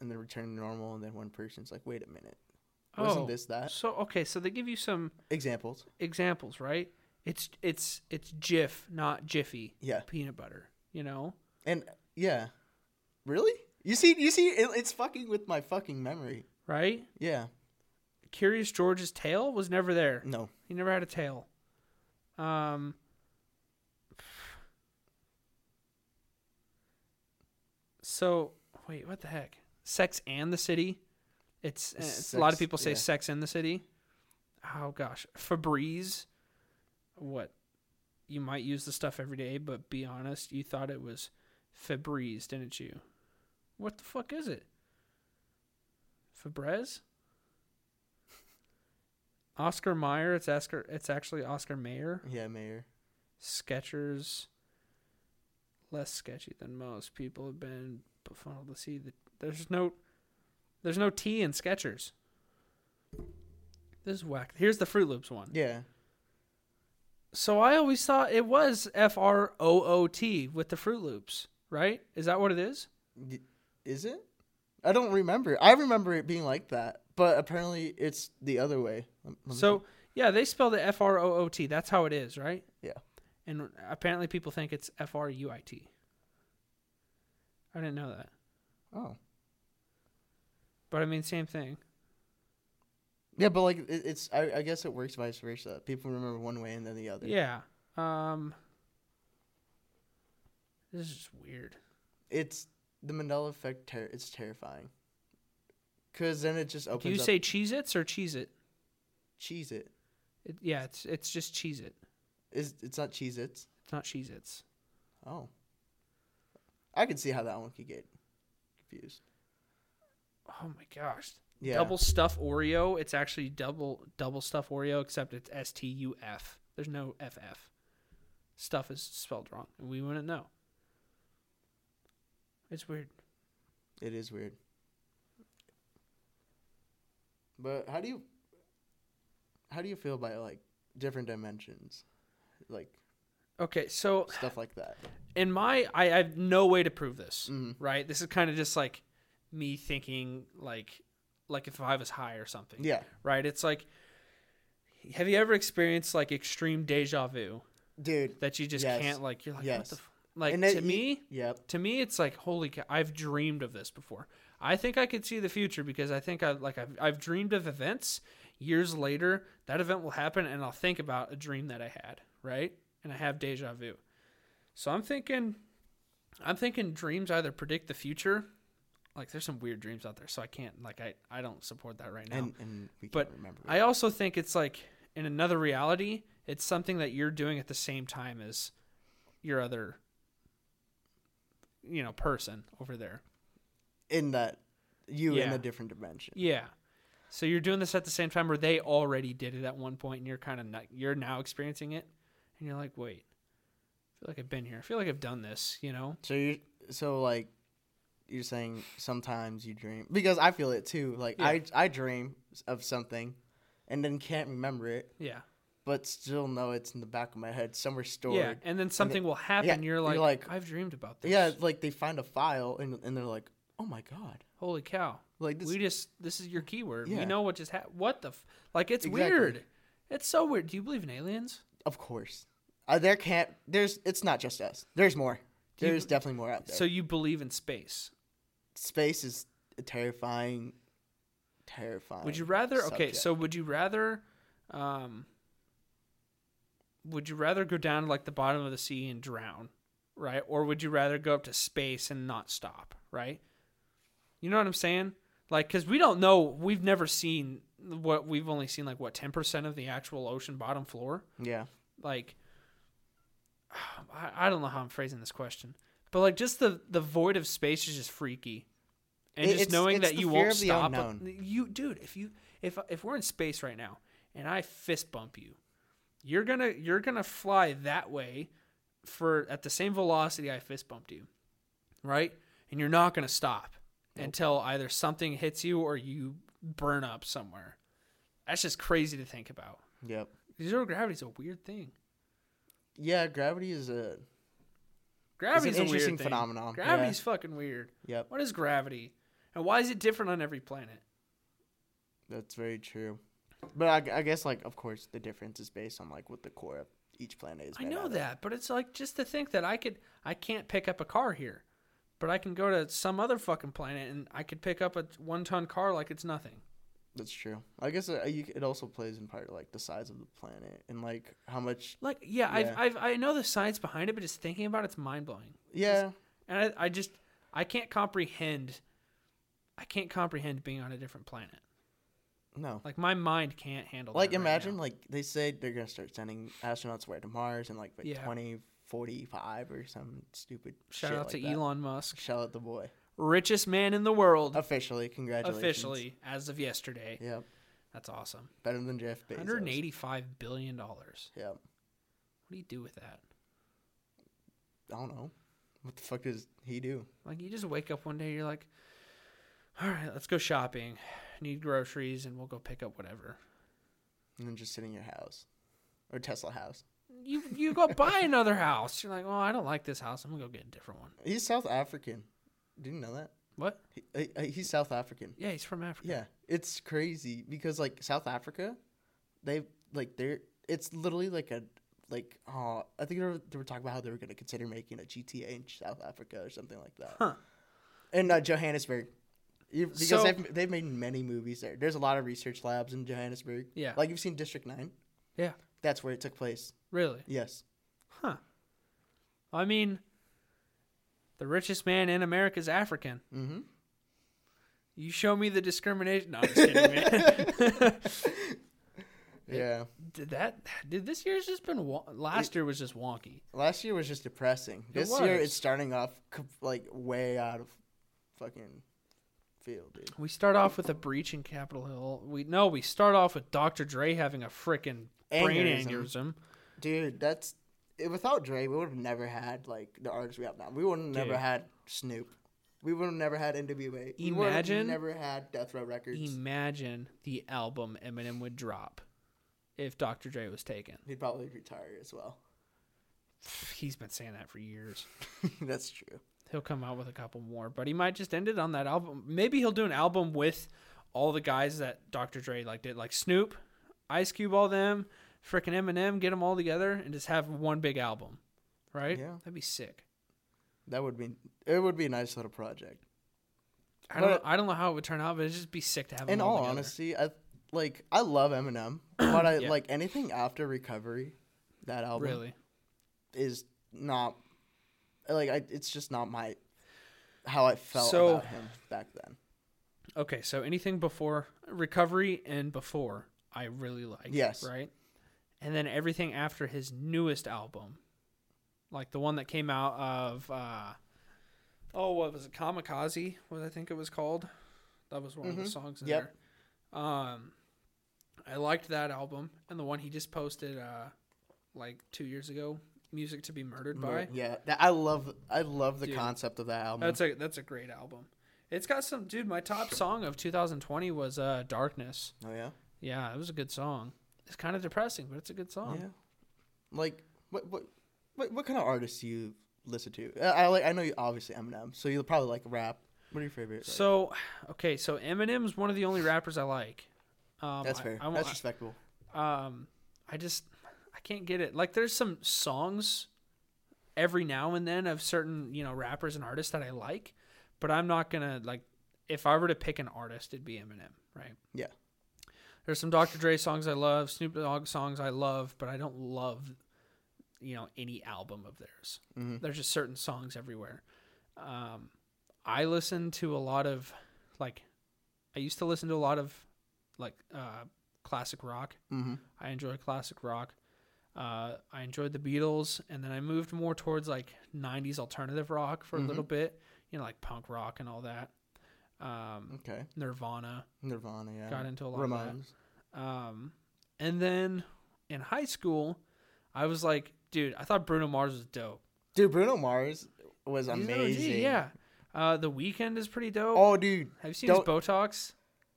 And then return to normal, and then one person's like, wait a minute. Wasn't Oh, this that? So okay, so they give you some Examples. examples, right? It's it's it's Jif, not Jiffy Yeah. peanut butter. You know, And yeah, really? You see, you see, it, it's fucking with my fucking memory. right? Yeah. Curious George's tail was never there. No. He never had a tail. Um. So wait, what the heck? Sex and the City. It's, uh, it's a lot of people say yeah. Sex and the City. Oh gosh, Febreze. What? You might use the stuff every day, but be honest, you thought it was Febreze, didn't you? What the fuck is it? Febreze? Oscar Mayer. It's Oscar. It's actually Oscar Mayer. Yeah, Mayor. Skechers. Less sketchy than most people have been befuddled to see that there's no, there's no T in Skechers. This is whack. Here's the Fruit Loops one. Yeah. So I always thought it was F R O O T with the Fruit Loops, right? Is that what it is? Is it? I don't remember. I remember it being like that, but apparently it's the other way. Lem- let me So yeah, they spell it F R O O T. That's how it is, right? Yeah. And apparently people think it's F R U I T. I didn't know that. Oh. But I mean, same thing. Yeah, but like it, it's I, I guess it works vice versa. People remember one way and then the other. Yeah. Um. This is just weird. It's the Mandela effect. Ter- it's terrifying. Cause then it just opens. Do you up- say Cheez Its or Cheez It? cheese it? it? Yeah, it's it's just Cheez It. Is it's not Cheez Its? It's not Cheez Its. Oh. I can see how that one could get confused. Oh my gosh. Yeah. Double stuff Oreo. It's actually double double stuff Oreo, except it's S T U F. There's no F F. Stuff is spelled wrong, and we wouldn't know. It's weird. It is weird. But how do you how do you feel about like different dimensions? Like Okay, so stuff like that. in my, I, I have no way to prove this. Mm. Right? This is kind of just like me thinking, like, like if I was high or something. Yeah. Right? It's like, have you ever experienced like extreme deja vu Dude. that you just Yes. can't like? You're like, what the? F-? Like to you- me, Yep. to me it's like holy cow i've dreamed of this before. I think i could see the future because i think i like I've, I've dreamed of events. Years later that event will happen and i'll think about a dream that i had right? And i have deja vu. So i'm thinking i'm thinking dreams either predict the future. Like there's some weird dreams out there so i can't like i, I don't support that right now. And and we But. I also think it's like in another reality, it's something that you're doing at the same time as your other you know, person over there. in that you in a different dimension. Yeah. So you're doing this at the same time where they already did it at one point and you're kind of not, you're now experiencing it and you're like, "Wait. I feel like I've been here. I feel like I've done this, you know?" So you so like you're saying sometimes you dream because I feel it too. Like Yeah. I I dream of something and then can't remember it, Yeah. But still know it's in the back of my head somewhere stored. Yeah, and then something will happen. yeah, you're you're like, like- I've dreamed about this. Yeah, like they find a file and and they're like, "Oh my god." Holy cow. Like this we just this is your keyword. We know what just happened. What the f- like? It's Exactly. weird. It's so weird. Do you believe in aliens? of course. Uh, there can't there's it's not just us. There's more. Do you- There's definitely more out there. So you believe in space? space is a terrifying terrifying. Would you rather? Okay, so would you rather? Um, would you rather go down to like the bottom of the sea and drown, right? Or would you rather go up to space and not stop, right? You know what I'm saying? Like, because we don't know. We've never seen what we've only seen like what ten percent of the actual ocean bottom floor. Yeah. like I, I don't know how I'm phrasing this question, but like just the the void of space is just freaky, and just knowing that you won't stop. You, dude, if you if if we're in space right now and I fist bump you, you're gonna you're gonna fly that way for at the same velocity I fist bumped you, right? And you're not gonna stop Nope. until either something hits you or you burn up somewhere. That's just crazy to think about. Yep. Zero gravity is a weird thing. Yeah, gravity is a Gravity's an a weird interesting phenomenon. Gravity's fucking weird. Yep. What is gravity? And why is it different on every planet? That's very true. But I, I guess like of course the difference is based on like what the core of each planet is. I know that, but it's like just to think that I could I can't pick up a car here. But I can go to some other fucking planet and I could pick up a one ton car like it's nothing. That's true. I guess it, you, it also plays in part like the size of the planet and like how much. Like yeah, Yeah. I've, I've I know the science behind it, but just thinking about it's mind blowing. Yeah. And I, I just I can't comprehend I can't comprehend being on a different planet. No. Like my mind can't handle Like that right imagine now. like they say they're gonna start sending astronauts where to Mars in like by Yeah. twenty forty five or some stupid. shout out like to that. Elon Musk, Shout out the boy. richest man in the world. Officially, congratulations. officially as of yesterday. Yep. That's awesome. Better than Jeff Bezos. 185 billion dollars. Yep. What do you do with that? I don't know. What the fuck does he do? Like you just wake up one day, you're like, "All right, let's go shopping. Need groceries, and we'll go pick up whatever." And then just sit in your house, or Tesla house. You you go buy another house. You're like, "Oh, I don't like this house. I'm gonna go get a different one." He's South African. Didn't you know that? What? He, he, he's South African. Yeah, he's from Africa. Yeah, it's crazy because like South Africa, they like they're it's literally like a like oh I think they were, they were talking about how they were gonna consider making a GTA in South Africa or something like that. Huh. in uh, Johannesburg. You, because So- they've they've made many movies there. There's a lot of research labs in Johannesburg. Yeah. Like you've seen District Nine. Yeah. That's where it took place. Really? Yes. Huh. I mean, the richest man in America is African. Mm-hmm. You show me the discrimination. No, I'm just kidding, man. Yeah. did that? Did this year's just been? Last year was just wonky. Last year was just depressing. It This year it's starting off like way out of fucking field, dude. We start off with a breach in Capitol Hill. We no, we start off with Dr. Dre having a freaking brain Aneurysm. Dude, that's without Dre, we would have never had like the artists we have now. We would have never had Snoop. We would have never had NWA. We would have Imagine- never had Death Row Records. Imagine the album Eminem would drop if Dr. Dre was taken. He'd probably retire as well. He's been saying that for years. that's true. He'll come out with a couple more, but he might just end it on that album. Maybe he'll do an album with all the guys that Dr. Dre like did, like Snoop, Ice Cube, all them, freaking Eminem, get them all together and just have one big album, right? Yeah. that'd be sick. That would be it. Would be a nice little project. I don't, But- I don't know how it would turn out, but it'd just be sick to have. In all all honesty, I like I love Eminem, but I Yeah. like anything after Recovery. That album really, is not like I. It's just not my how I felt So- about him back then. okay. So anything before Recovery and before, I really like. Yes. right, and then everything after his newest album, like the one that came out of. uh Oh, what was it? Kamikaze, what I think it was called. That was one of the Mhm. songs in Yep. there. Um, I liked that album, and the one he just posted, uh, like two years ago, "Music to Be Murdered By." Yeah, that, I love I love the Dude. concept of that album. That's a that's a great album. It's got some dude. My top song of 2020 was uh, "Darkness." oh yeah, Yeah, it was a good song. It's kind of depressing, but it's a good song. yeah. Like what what what what kind of artists do you listen to? I, I like I know you obviously Eminem, so you'll probably like rap. What are your favorite? So, okay, so Eminem's one of the only rappers I like. Um, that's I- fair. I, that's respectable. um, I just I can't get it. Like, there's some songs every now and then of certain you know rappers and artists that I like, but I'm not gonna like. If I were to pick an artist, it'd be Eminem, right? Yeah. There's some Dr. Dre songs I love, Snoop Dogg songs I love, but I don't love, you know, any album of theirs. Mhm. There's just certain songs everywhere. Um, I listen to a lot of, like, I used to listen to a lot of, like, uh, classic rock. Mm-hmm. I enjoy classic rock. Uh, I enjoyed the Beatles, and then I moved more towards like '90s alternative rock for a Mhm. little bit. You know, like punk rock and all that. Um, Okay. Nirvana Nirvana. Yeah. got into a lot of Ramones. that. Um, and then in high school, I was like, dude, I thought Bruno Mars was dope. Dude, Bruno Mars was an OG, amazing. yeah. Uh, the Weeknd is pretty dope. Oh, dude. Have you seen don't- his Botox?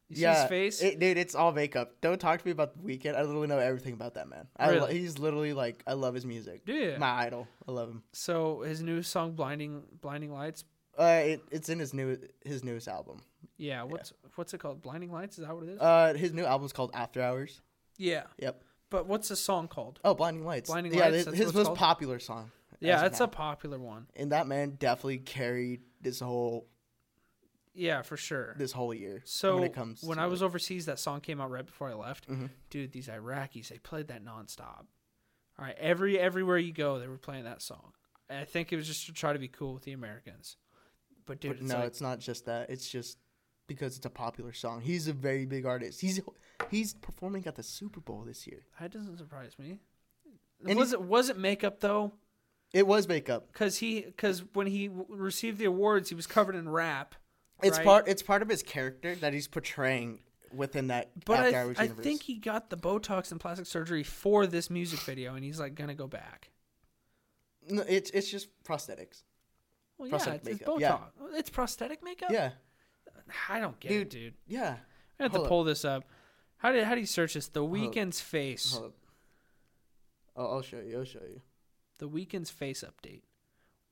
You yeah. his face? It, dude, it's all makeup. Don't talk to me about the Weeknd. I literally know everything about that man. Lo- Really? he's literally like I love his music. yeah. My idol. I love him. So his new song, "Blinding Blinding Lights," Uh, it, it's in his new his newest album. yeah. What's what's it called? "Blinding Lights"? Is that what it is? Uh, his new album's called After Hours. yeah. Yep. But what's the song called? Oh, Blinding Lights. Blinding yeah, Lights, his, his most called? popular song. Yeah, that's a popular one. and that man definitely carried this whole Yeah, for sure. this whole year. So when it comes when I was overseas, that song came out right before I left. Mhm. Dude, these Iraqis, they played that nonstop. All right, every everywhere you go, they were playing that song. And I think it was just to try to be cool with the Americans. But dude, but it's no, like, it's not just that. It's just because it's a popular song. He's a very big artist. He's he's performing at the Super Bowl this year. that doesn't surprise me. And was it was it makeup though? It was makeup. Because he because when he w- received the awards, he was covered in rap. It's right? part. It's part of his character that he's portraying within that But I, Hours I think he got the Botox and plastic surgery for this music video, and he's like gonna go back. No, it's it's just prosthetics. Well, yeah, it's, it's Botox. yeah. It's prosthetic makeup. Yeah, I don't get Dude, it, dude. yeah. I have to up. pull this up. How did how do you search this? The. Weeknd's face. Hold. I'll, I'll show you. I'll show you. The Weeknd's face update.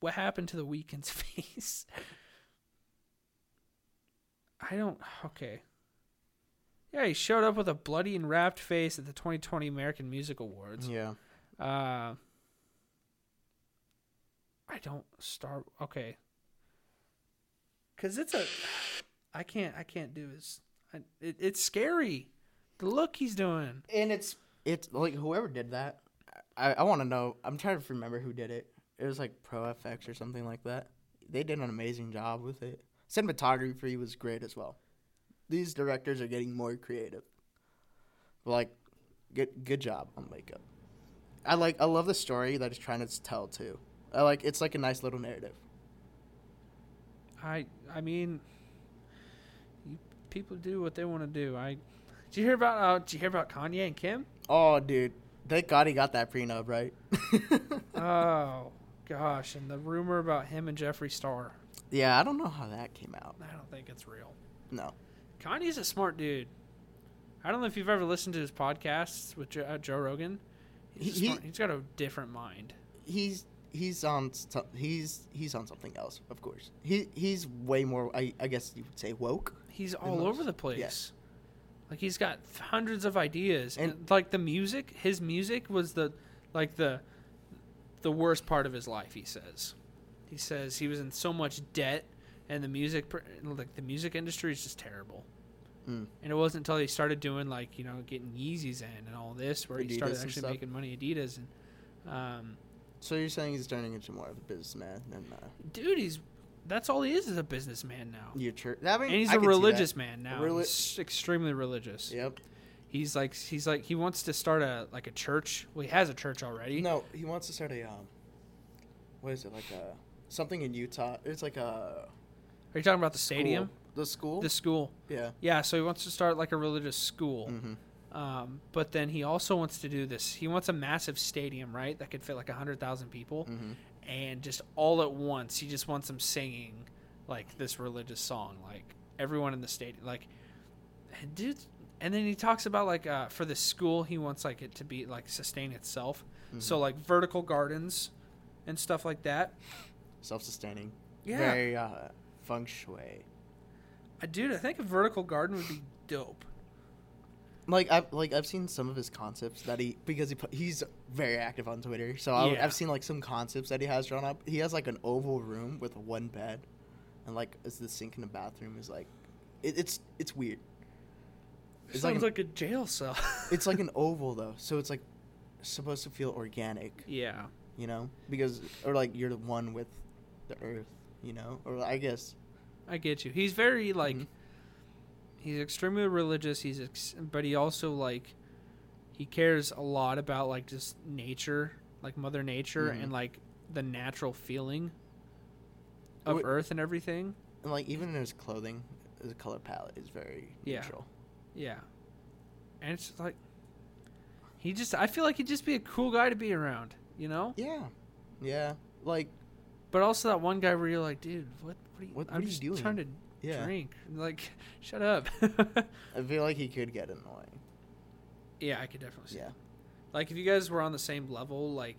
What happened to the Weeknd's face? I don't. Okay. Yeah, he showed up with a bloody and wrapped face at the 2020 American Music Awards. Yeah. Uh, I don't start. Okay. Cause it's a, I can't, I can't do this. I, it, it's scary. The look he's doing. And it's it's like whoever did that. I, I want to know. I'm trying to remember who did it. It was like Pro FX or something like that. They did an amazing job with it. Cinematography was great as well. These directors are getting more creative. Like, good good job on makeup. I like. I love the story that it's trying to tell too. I like. It's like a nice little narrative. I, I mean, you, people do what they want to do. I, did you hear about? Uh, did you hear about Kanye and Kim? Oh, dude. Thank God he got that prenup right. oh gosh, and the rumor about him and Jeffree Star. Yeah, I don't know how that came out. I don't think it's real. No. Kanye's a smart dude. I don't know if you've ever listened to his podcasts with Joe, uh, Joe Rogan. He's, He- smart, he's got a different mind. he's he's on he's he's on something else, of course. He he's way more. I, I guess you would say woke. He's all most. over the place. Yes. Like he's got hundreds of ideas, and, And- like the music, his music was the like the the worst part of his life. He says. He says he was in so much debt, and the music, like the music industry, is just terrible. Mm. And it wasn't until he started doing like you know getting Yeezys in and all this where he started actually making money. Adidas and um, So you're saying he's turning into more of a businessman than uh, dude, he's that's all he is is a businessman now. your church? I mean, And he's I a could see that. religious man now. Reli- he's extremely religious. Yep. He's like he's like he wants to start a like a church. Well, he has a church already. No, he wants to start a um. What is it like a something in Utah? It's like a Are you talking about the stadium? The school. The school. yeah. Yeah, so he wants to start like a religious school. Mm-hmm. Um, but then he also wants to do this. He wants a massive stadium, right? That could fit like 100,000 people. Mm-hmm. And just all at once, he just wants them singing like this religious song. Like everyone in the stadium. Like, and dude. And then he talks about like uh, for the school, he wants like it to be like sustain itself. Mm-hmm. So like vertical gardens and stuff like that. Self-sustaining. Yeah. Very uh, feng shui. Uh, dude, I think a vertical garden would be dope. like I've like I've seen some of his concepts that he because he put, he's very active on Twitter. So I, Yeah. I've seen like some concepts that he has drawn up. He has like an oval room with one bed, and like as the sink in the bathroom is like, it, it's it's weird. It's like Sounds an, like a jail cell. it's like an oval though, so it's like supposed to feel organic, yeah. you know, because or like you're the one with the earth, you know, or I guess I get you. He's very like Mhm. he's extremely religious. He's ex- but he also like he cares a lot about like just nature, like mother nature Mhm. and like the natural feeling of earth and everything. and like even in his clothing, the color palette is very Yeah. neutral. Yeah. And it's like he just I feel like he'd just be a cool guy to be around, you know? Yeah, yeah, like But also that one guy where you're like, dude, what what are you, What- what I'm are you just doing?" trying to yeah. drink. Like, shut up. I feel like he could get annoying. yeah, I could definitely see Yeah. that. Like if you guys were on the same level, like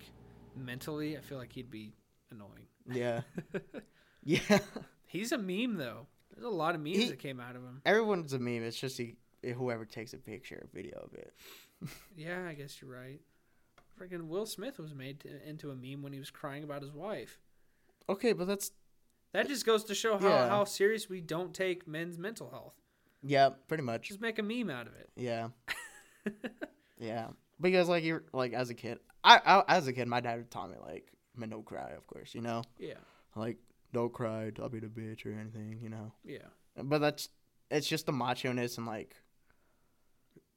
mentally, I feel like he'd be annoying. Yeah. yeah. He's a meme though. There's a lot of memes He- that came out of him. Everyone's a meme. It's just he, eh, whoever takes a picture or video of it. Yeah, I guess you're right. Freaking Will Smith was made to, into a meme when he was crying about his wife. Okay, but that's That just goes to show how, Yeah. how serious we don't take men's mental health. yeah, pretty much. Just make a meme out of it. Yeah. yeah. Because like you're like as a kid, I, I as a kid, my dad taught me like, man, don't cry, of course, you know, Yeah, like don't cry, don't be the bitch or anything, you know. yeah. But that's it's just the macho ness and like,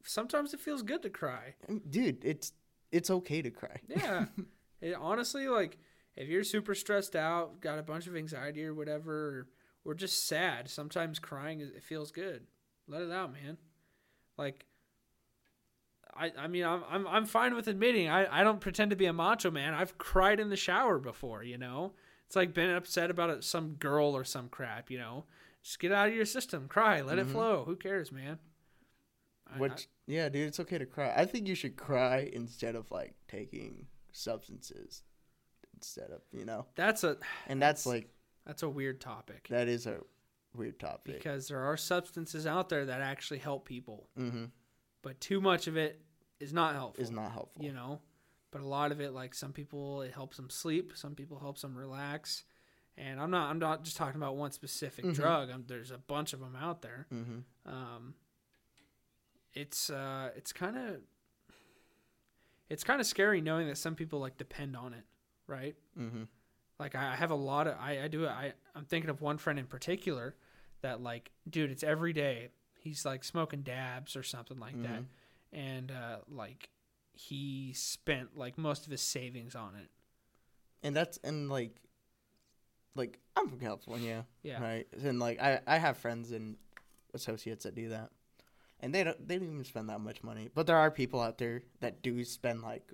Sometimes it feels good to cry. dude, it's it's okay to cry. Yeah. it, honestly, like, if you're super stressed out, got a bunch of anxiety or whatever, or, or just sad, sometimes crying, it feels good. Let it out, man. Like, I, I mean, I'm, I'm, I'm fine with admitting I, I don't pretend to be a macho man. I've cried in the shower before, you know? It's like been upset about it, some girl or some crap, you know? Just get out of your system, cry, let it Mhm. flow. Who cares, man? I- I- Which yeah, dude, it's okay to cry. I think you should cry instead of like taking substances instead of you know. that's a And that's like that's a weird topic. that is a weird topic. because there are substances out there that actually help people, mm-hmm. but too much of it is not helpful. Is not helpful. you know. But a lot of it, like some people, it helps them sleep. Some people helps them relax, And I'm not I'm not just talking about one specific Mhm. drug. i there's a bunch of them out there. Mm-hmm. Um, it's uh, it's kind of it's kind of scary knowing that some people like depend on it, right? Mm-hmm. Like I have a lot of I I do I I'm thinking of one friend in particular that like dude it's every day he's like smoking dabs or something like that, and uh, like he spent like most of his savings on it. And that's and like, like I'm from California, Yeah, right? And like I I have friends and associates that do that, and they don't they don't even spend that much money. But there are people out there that do spend like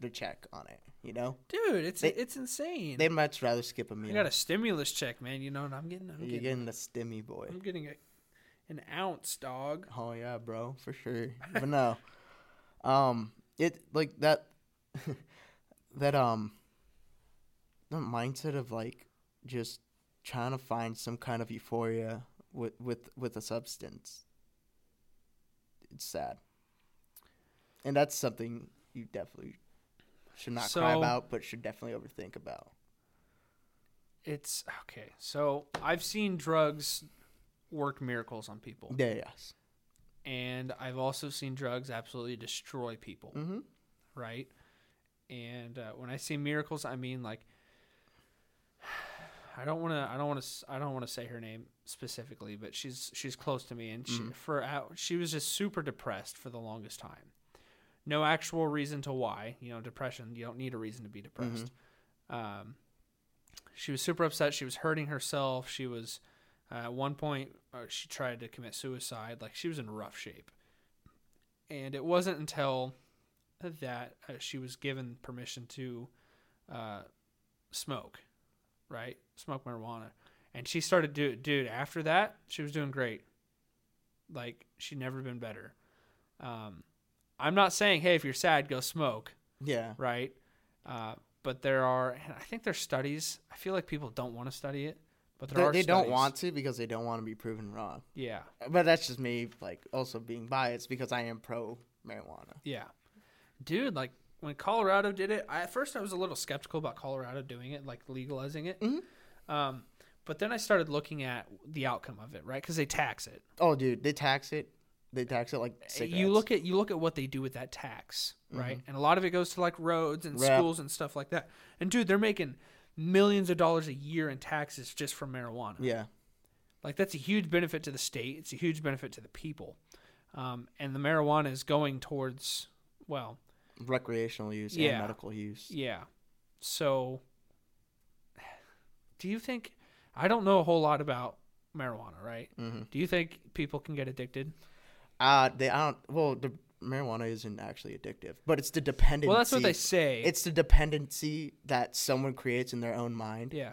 their check on it. You know, dude, it's They- it's insane. they'd much rather skip a meal. I got a stimulus check, man. You know what I'm getting? I'm You're getting, getting the stimmy boy. I'm getting a, an ounce, dog. Oh yeah, bro, for sure. But no, um, it like that, that um, the mindset of like just trying to find some kind of euphoria with with with a substance. It's sad, and that's something you definitely should not cry about, but should definitely overthink about. It's okay. So I've seen drugs work miracles on people, Yeah, yes. and I've also seen drugs absolutely destroy people. Mm-hmm. right? And uh, when I say miracles, I mean like I don't want to I don't want to I don't want to say her name specifically, but she's she's close to me and she, Mhm. for she was just super depressed for the longest time. No actual reason to why, you know, depression, you don't need a reason to be depressed. Um she was super upset, she was hurting herself, she was uh, at one point uh, she tried to commit suicide, like she was in rough shape. And it wasn't until that uh, she was given permission to uh, smoke, right? Smoke marijuana. And she started do dude, after that, she was doing great. Like she'd never been better. Um, I'm not saying, hey, if you're sad, go smoke, Yeah. right? Uh, but there are, and I think there's studies. I feel like people don't want to study it, but there They, are. they don't want to because they don't want to be proven wrong. Yeah, But that's just me, like also being biased because I am pro marijuana. Yeah. Dude, like when Colorado did it, I, at first I was a little skeptical about Colorado doing it, like legalizing it. Mhm. Um, but then I started looking at the outcome of it, right? Because they tax it. Oh, dude, they tax it. They tax it like cigarettes. You look at you look at what they do with that tax, right? And a lot of it goes to like roads and schools and stuff like that. And dude, they're making millions of dollars a year in taxes just from marijuana. Yeah, Like that's a huge benefit to the state. It's a huge benefit to the people. Um, and the marijuana is going towards well, recreational use Yeah. and medical use. Yeah. So, do you think? I don't know a whole lot about marijuana, right? Mm-hmm. Do you think people can get addicted? Uh, they I don't. Well, the marijuana isn't actually addictive, but it's the dependency. Well, that's what they say. It's the dependency that someone creates in their own mind. yeah.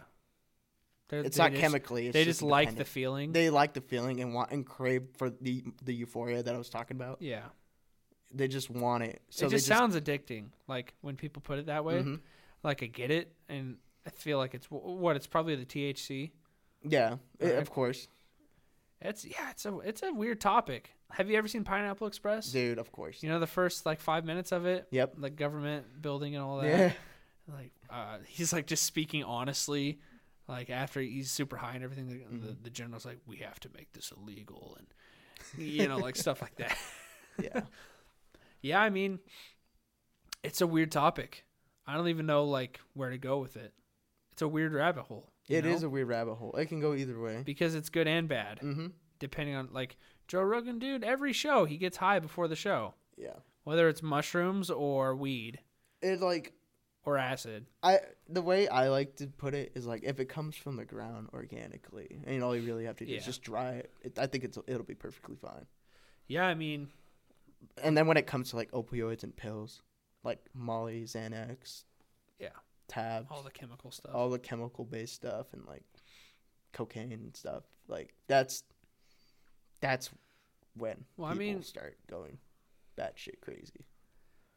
They're- It's not just- chemically. It's They just the like the feeling. They like the feeling and want and crave for the the euphoria that I was talking about. yeah. They just want it. So it they just sounds addicting. Like when people put it that way. Mhm. Like I get it, and I feel like it's what it's probably the THC. Yeah, i- Right. of course, It's yeah, it's a it's a weird topic. Have you ever seen Pineapple Express? dude. Of course. You know the first like five minutes of it, Yep. like government building and all that. Yeah. like uh, he's like just speaking honestly like after he's super high and everything the, the, the general's like we have to make this illegal and you know like stuff like that Yeah. yeah i mean it's a weird topic i don't even know like where to go with it it's a weird rabbit hole It is know? a weird rabbit hole. It can go either way. because it's good and bad Mm-hmm. depending on like joe rogan dude every show he gets high before the show Yeah. whether it's mushrooms or weed It like or acid I the way I like to put it is like if it comes from the ground organically, and all you really have to do is just dry it, it. I think it's it'll be perfectly fine. yeah i mean And then when it comes to like opioids and pills, like Molly, Xanax, Yeah. tabs, all the chemical stuff all the chemical based stuff, and like cocaine and stuff, like that's that's when Well, I people mean- start going batshit crazy.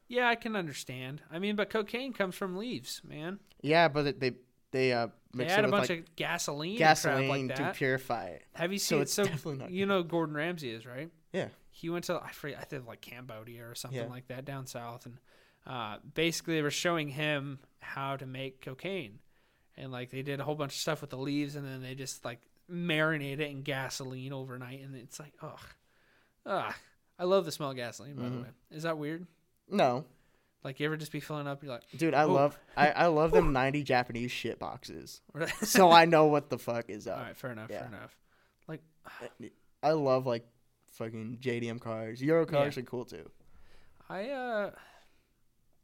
Yeah, I can understand. I mean, but cocaine comes from leaves, man. Yeah, but they they uh They add it a bunch like of gasoline, gasoline like to purify it. Have you So seen? it's So, definitely not you know, Gordon Ramsay is right. Yeah. He went to I forget, I think like Cambodia or something Yeah. like that down south, and uh, basically they were showing him how to make cocaine, and like they did a whole bunch of stuff with the leaves, and then they just like marinate it in gasoline overnight, and it's like, ugh, ugh. I love the smell of gasoline. By the Mhm. way, is that weird? No, Like you ever just be filling up, you're like, dude, I love I, I love them ninety Japanese shit boxes. So I know what the fuck is up. right, fair enough, Yeah. fair enough. Like, I love like fucking JDM cars. Euro cars are cool too. I uh,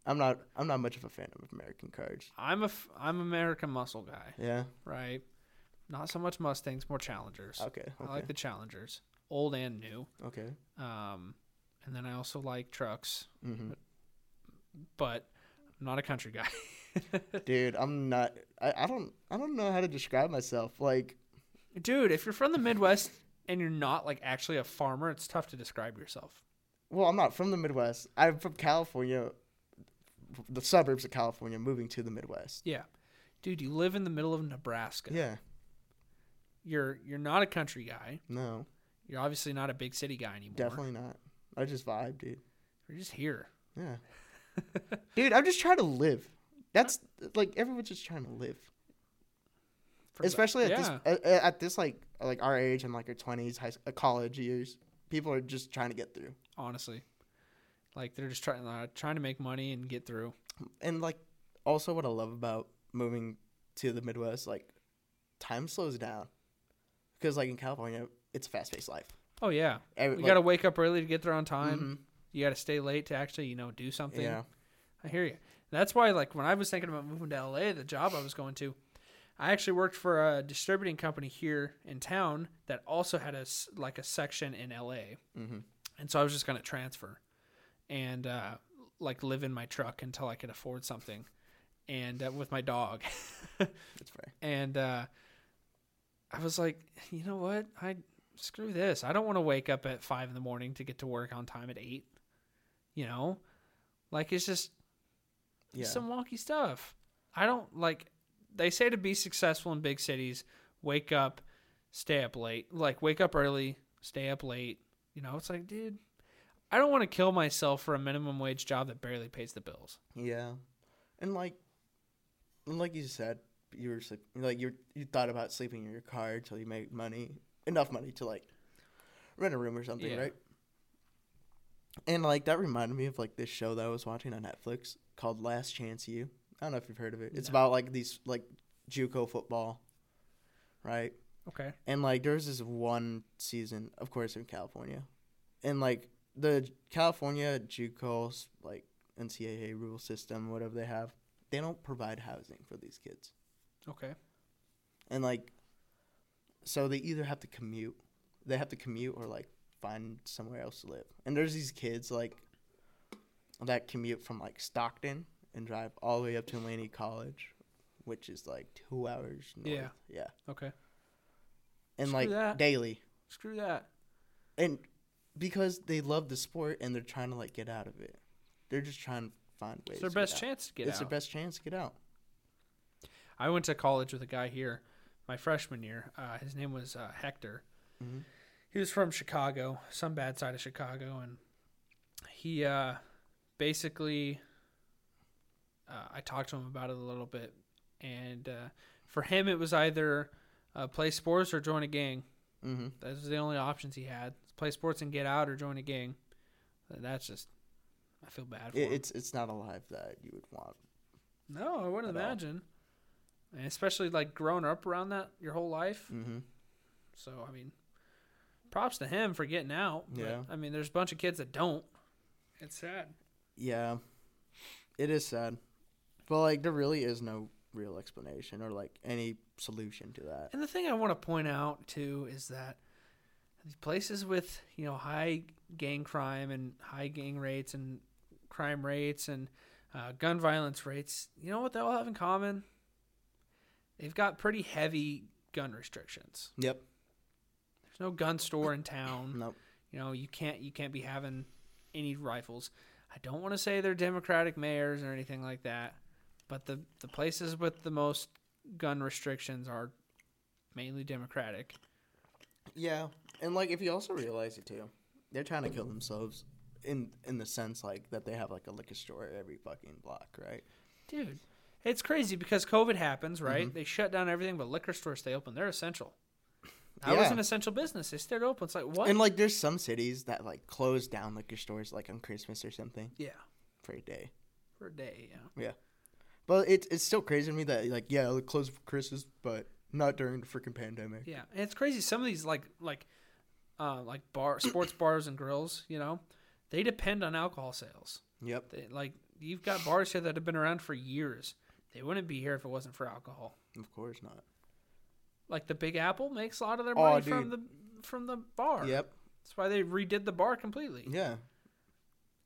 I'm not I'm not much of a fan of American cars. I'm a f- I'm American muscle guy, Yeah. right? Not so much Mustangs, more Challengers. Okay. Okay. I like the Challengers, old and new. okay. Um, and then I also like trucks, hmm but I'm not a country guy. Dude, I'm not. I, I don't. I don't know how to describe myself. Like, Dude, if you're from the Midwest and you're not like actually a farmer, it's tough to describe yourself. well, I'm not from the Midwest. I'm from California, the suburbs of California, moving to the Midwest. Yeah. Dude, you live in the middle of Nebraska. Yeah. You're you're not a country guy. No, You're obviously not a big city guy anymore. definitely not. I just vibe, dude. You're just here. Yeah. dude, I'm just trying to live. That's like everyone's just trying to live. For the- especially at yeah. this at, at this like like our age and like our 20s high, uh, college years people are just trying to get through honestly. Like they're just trying uh, trying to make money and get through. and like also what i love about moving to the midwest like time slows down because like in california it's a fast-paced life Oh yeah. Every, You like, got to wake up early to get there on time. mhm, You got to stay late to actually, you know, do something. yeah I hear you. That's why, like, when I was thinking about moving to LA, the job I was going to, I actually worked for a distributing company here in town that also had a like a section in LA, hmm and so I was just gonna transfer, and uh, like live in my truck until I could afford something, and uh, with my dog, that's fair and uh, I was like, you know what, I screw this. I don't want to wake up at five in the morning to get to work on time at eight. You know, like it's just yeah some wonky stuff. I don't like. They say to be successful in big cities, wake up, stay up late. Like wake up early, stay up late. You know, it's like, dude, I don't want to kill myself for a minimum wage job that barely pays the bills. yeah and like and like you said you were sleep- like you you thought about sleeping in your car until you make money enough money to like rent a room or something Yeah. right And like that reminded me of like this show that I was watching on Netflix called Last Chance U. I don't know if you've heard of it. It's No. about like these like JUCO football, right? Okay. And like there's this one season, of course, in California, and like the California JUCO like NCAA rule system, whatever they have, they don't provide housing for these kids, Okay. and like, so they either have to commute, they have to commute or like find somewhere else to live. And there's these kids like that commute from like Stockton and drive all the way up to Laney College, which is like two hours. North. Yeah. yeah, Okay. and Screw like that. daily. Screw that. and because they love the sport and they're trying to like get out of it, they're just trying to find ways. It's their best chance to get it's out. It's their best chance to get out. I went to college with a guy here, my freshman year. Uh, his name was uh, Hector. hmm He was from Chicago, some bad side of Chicago, and he uh, basically. Uh, I talked to him about it a little bit, and uh, for him, it was either uh, play sports or join a gang. hmm Those were the only options he had: play sports and get out, or join a gang. That's just, I feel bad for It, him. it's it's not a life that you would want. No, I wouldn't imagine. all. And especially like growing up around that your whole life. hmm So I mean, props to him for getting out. but, Yeah. I mean, there's a bunch of kids that don't. It's sad. Yeah, it is sad, but like there really is no real explanation or like any solution to that. And the thing I want to point out too is that these places with you know high gang crime and high gang rates and crime rates and uh, gun violence rates, you know what they all have in common? They've got pretty heavy gun restrictions. Yep. There's no gun store in town. Nope. You know, you can't you can't be having any rifles. I don't want to say they're Democratic mayors or anything like that, but the the places with the most gun restrictions are mainly Democratic. Yeah, and like if you also realize it too, they're trying to kill themselves in in the sense like that they have like a liquor store every fucking block, right? Dude, It's crazy because COVID happens, right? Mhm. They shut down everything, but liquor stores stay open. They're essential. That Yeah. was an essential business. They stayed open. It's like what? And like, there's some cities that like close down liquor stores like on Christmas or something yeah, for a day. for a day. Yeah. Yeah. But it's it's still crazy to me that like yeah, it'll close for Christmas, but not during the freaking pandemic. Yeah, and it's crazy. Some of these like like uh, like bar sports bars and grills, you know, they depend on alcohol sales. Yep. They, like you've got bars here that have been around for years. They wouldn't be here if it wasn't for alcohol. Of course not. Like the Big Apple makes a lot of their Oh, money from the from the bar. Yep. That's why they redid the bar completely. Yeah.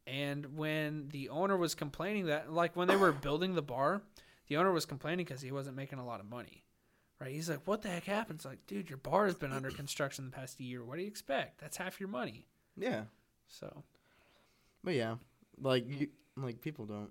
And when the owner was complaining that, like when they were building the bar, the owner was complaining because he wasn't making a lot of money. Right? He's like, "What the heck happened?" Like, dude, your bar has been under construction the past year. What do you expect? That's half your money. Yeah. So But yeah, like you, like people don't.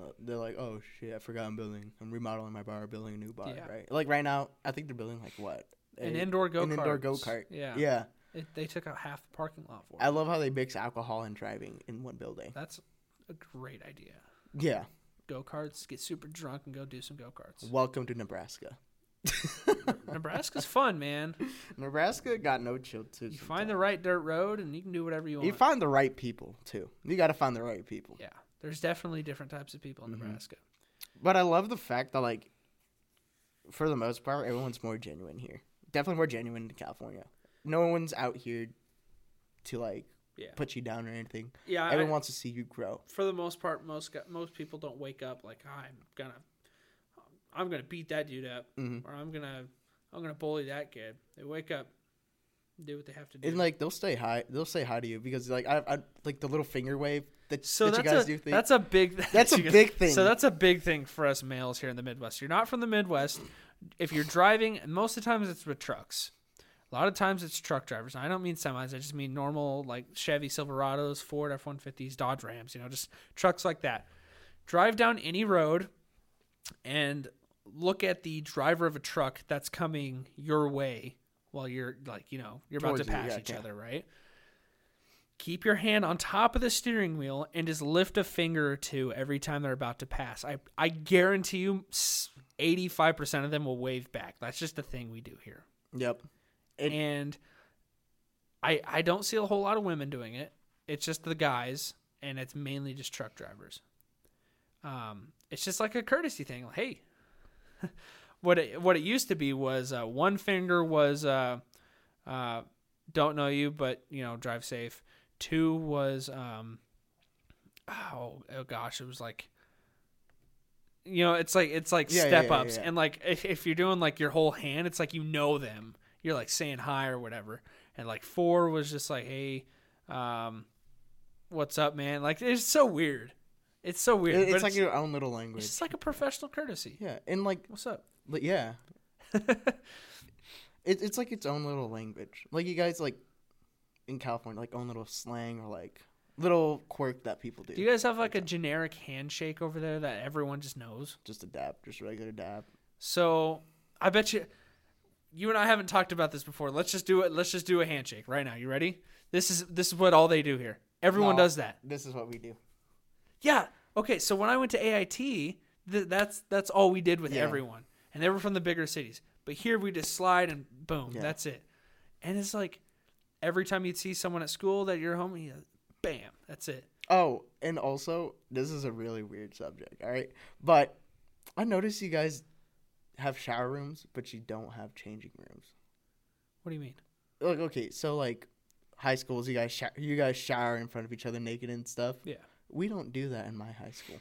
Uh, they're like, oh shit, I forgot I'm building. I'm remodeling my bar, building a new bar, Yeah. right? Like right now, I think they're building like what? an indoor go an indoor go-kart. Yeah. Yeah. It, they took out half the parking lot for it. I love how they mix alcohol and driving in one building. That's a great idea. Yeah. Go karts, get super drunk, and go do some go karts. Welcome to Nebraska. Nebraska's fun, man. Nebraska got no chill too. You find the right dirt road, and you can do whatever you want. You find the right people too. You got to find the right people. yeah, there's definitely different types of people in Mhm. Nebraska. But I love the fact that like, for the most part, everyone's more genuine here. Definitely more genuine in California. No one's out here to like Yeah, put you down or anything. yeah. Everyone I- wants to see you grow. for the most part, most most people don't wake up like I'm gonna, I'm gonna beat that dude up, hmm or I'm gonna, I'm gonna bully that kid. They wake up, do what they have to do. And like they'll stay hi. They'll say hi to you because like I, I like the little finger wave that, so that you guys a do. Thing. that's a big That's a guys- big thing. So that's a big thing for us males here in the Midwest. You're not from the Midwest. If you're driving, most of the times it's with trucks. A lot of times it's truck drivers. And I don't mean semis. I just mean normal like Chevy Silverados, Ford F-150s, Dodge Rams. You know, just trucks like that. Drive down any road and look at the driver of a truck that's coming your way while you're like you know you're about Towards to you, pass yeah, each yeah. other, right? Keep your hand on top of the steering wheel and just lift a finger or two every time they're about to pass. I I guarantee you, eighty five percent of them will wave back. That's just the thing we do here, yep. It- and I I don't see a whole lot of women doing it. It's just the guys, and it's mainly just truck drivers. Um, it's just like a courtesy thing. Like, hey, what it what it used to be was uh, one finger was uh, uh, don't know you, but you know drive safe. Two was um, oh, oh gosh, it was like you know it's like it's like Yeah, step yeah, ups. yeah. and like if, if you're doing like your whole hand it's like you know them. You're like saying hi or whatever. And like four was just like hey um what's up man? Like it's so weird. It's so weird it's like your own little language. it's like a professional courtesy. Yeah, and like, what's up like yeah, it, it's like its own little language. Like you guys like in California, like own little slang or like little quirk that people do. do you guys have like a generic handshake over there that everyone just knows just a dab, just regular dab. So I bet you, you and I haven't talked about this before. Let's just do it. Let's just do a handshake right now. You ready? This is this is what all they do here. Everyone No. does that. This is what we do. Yeah. Okay. So when I went to AIT, th- that's that's all we did with Yeah. everyone, and they were from the bigger cities. But here we just slide and boom, Yeah. that's it. And it's like every time you'd see someone at school that you're home, you, bam, that's it. Oh, and also, this is a really weird subject, all right? But I noticed you guys have shower rooms, but you don't have changing rooms. What do you mean? Like, okay, so like high schools, you guys you guys shower in front of each other naked and stuff. Yeah. We don't do that in my high school.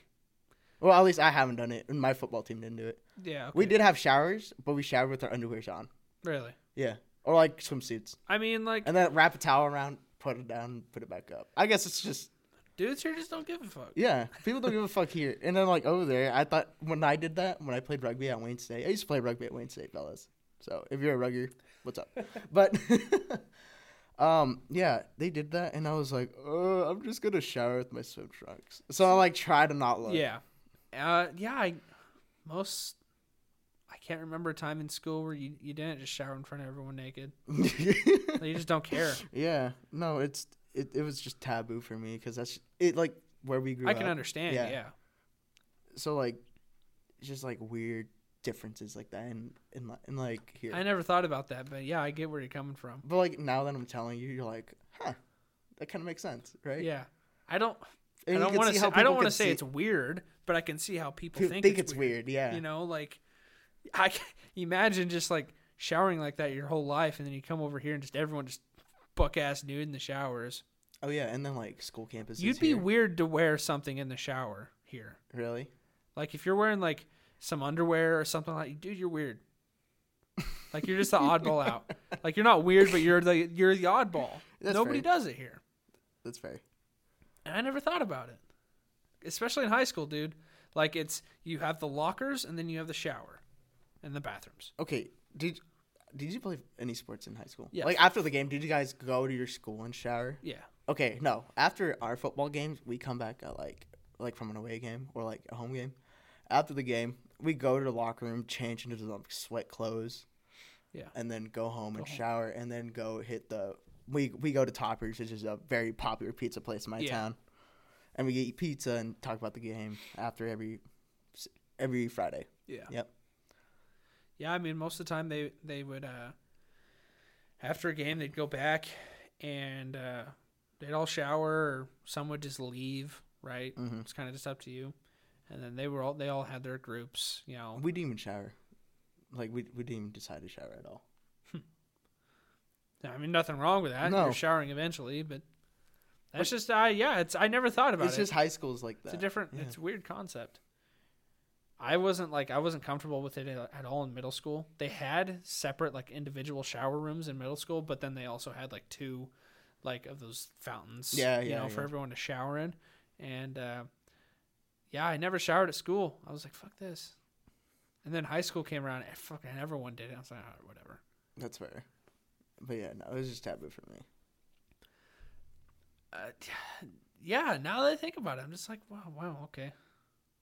Well, at least I haven't done it, and my football team didn't do it. Yeah. We did have showers, but we showered with our underwears on. Really? Yeah, or like swimsuits, I mean, like and then wrap a towel around, put it down, put it back up. I guess it's just dudes here just don't give a fuck. Yeah, people don't give a fuck here. And then like over there, I thought when I did that, when I played rugby at Wayne State, I used to play rugby at Wayne State, fellas. So if you're a rugger, what's up? but um, yeah, they did that, and I was like, uh, I'm just gonna shower with my swim trunks. So I like try to not look. Yeah. Uh, yeah. I most I can't remember a time in school where you, you didn't just shower in front of everyone naked. Like, you just don't care. yeah, no, it's it, it was just taboo for me because that's it like where we grew I up. can understand. Yeah. Yeah. so like just like weird differences like that in in, li- in like here. I never thought about that, but yeah, I get where you're coming from. But like now that I'm telling you, you're like, huh, that kind of makes sense, right? Yeah, I don't. And I don't want to say. I don't want to say see- it's weird, but I can see how people people think, think, it's, it's weird. Yeah. You know, like I imagine just like showering like that your whole life, and then you come over here and just everyone just buck ass nude in the showers. Oh yeah, and then like school campuses. You'd be here. weird to wear something in the shower here. really. Like if you're wearing like some underwear or something like, dude, you're weird. like you're just the oddball out. Like you're not weird, but you're the you're the oddball. That's Nobody fair. does it here. That's fair. And I never thought about it. Especially in high school, dude. Like it's you have the lockers and then you have the shower and the bathrooms. Okay, did did you play any sports in high school? Yeah. Like after the game, did you guys go to your school and shower? Yeah. Okay, no. After our football games, we come back at like like from an away game or like a home game. After the game, we go to the locker room, change into the sweat clothes. Yeah. And then go home and home. shower, and then go hit the. We we go to Toppers, which is a very popular pizza place in my Yeah. town, and we eat pizza and talk about the game after every every Friday. Yeah. Yep. Yeah, I mean most of the time they they would uh after a game they'd go back and uh they'd all shower or some would just leave, right? hmm It's kind of just up to you. And then they were all they all had their groups, you know. We didn't even shower. Like we we didn't even decide to shower at all. I mean nothing wrong with that. No. You're showering eventually, but that's just uh yeah, it's I never thought about it's it. It's just high schools like that. It's a different. Yeah. It's a weird concept. I wasn't like I wasn't comfortable with it at all in middle school. They had separate like individual shower rooms in middle school, but then they also had like two, like of those fountains. Yeah, yeah you yeah, know, for everyone to shower in, and uh, yeah, I never showered at school. I was like, fuck this. And then high school came around, and fucking everyone did it. I was like, oh, whatever. That's fair. But yeah, no, it was just taboo for me. Uh, yeah, now that I think about it, I'm just like, wow, wow, okay.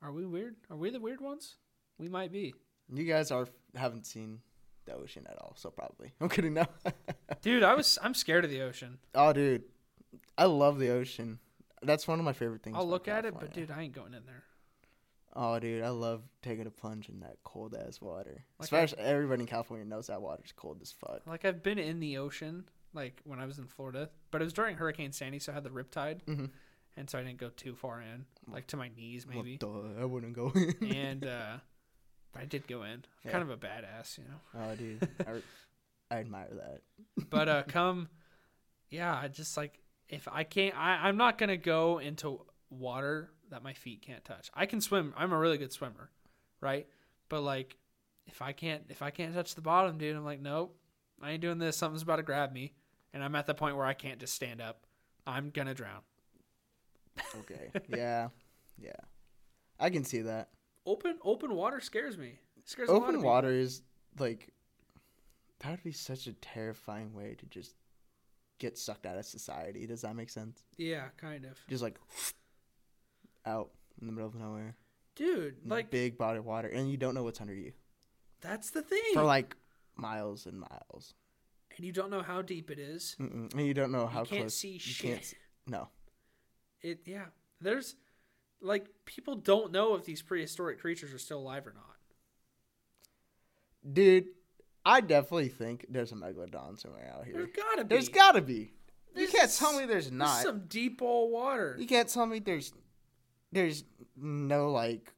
Are we weird? Are we the weird ones? We might be. You guys are haven't seen the ocean at all, so probably. I'm kidding. No. Dude, I was I'm scared of the ocean. oh, dude, I love the ocean. That's one of my favorite things. I'll look at it, but dude, I ain't going in there. Oh, dude, I love taking a plunge in that cold ass water. Like Especially everybody in California knows that water's cold as fuck. Like I've been in the ocean, like when I was in Florida, but it was during Hurricane Sandy, so I had the riptide, Mm-hmm. and so I didn't go too far in, like to my knees maybe. Well, duh, I wouldn't go. in. and uh, but I did go in. I'm Yeah. kind of a badass, you know. oh, dude, I, I admire that. But uh, come, yeah, I just like if I can't, I, I'm not gonna go into water that my feet can't touch. I can swim. I'm a really good swimmer, right? But like, if I can't, if I can't touch the bottom, dude, I'm like, nope, I ain't doing this. Something's about to grab me, and I'm at the point where I can't just stand up. I'm gonna drown. Okay. yeah. Yeah. I can see that. Open, open water scares me. It scares a lot of Open people. water is like that would be such a terrifying way to just get sucked out of society. Does that make sense? Yeah, kind of, Just like out in the middle of nowhere, dude. Like big body of water, and you don't know what's under you that's the thing, for like miles and miles, and you don't know how deep it is. Mm-mm. and you don't know how you can't close. see you shit. s- no. it yeah there's like people don't know if these prehistoric creatures are still alive or not Dude, I definitely think there's a megalodon somewhere out there's here. gotta be There's gotta be. You can't tell me there's This is not. some deep old water You can't tell me there's there's no like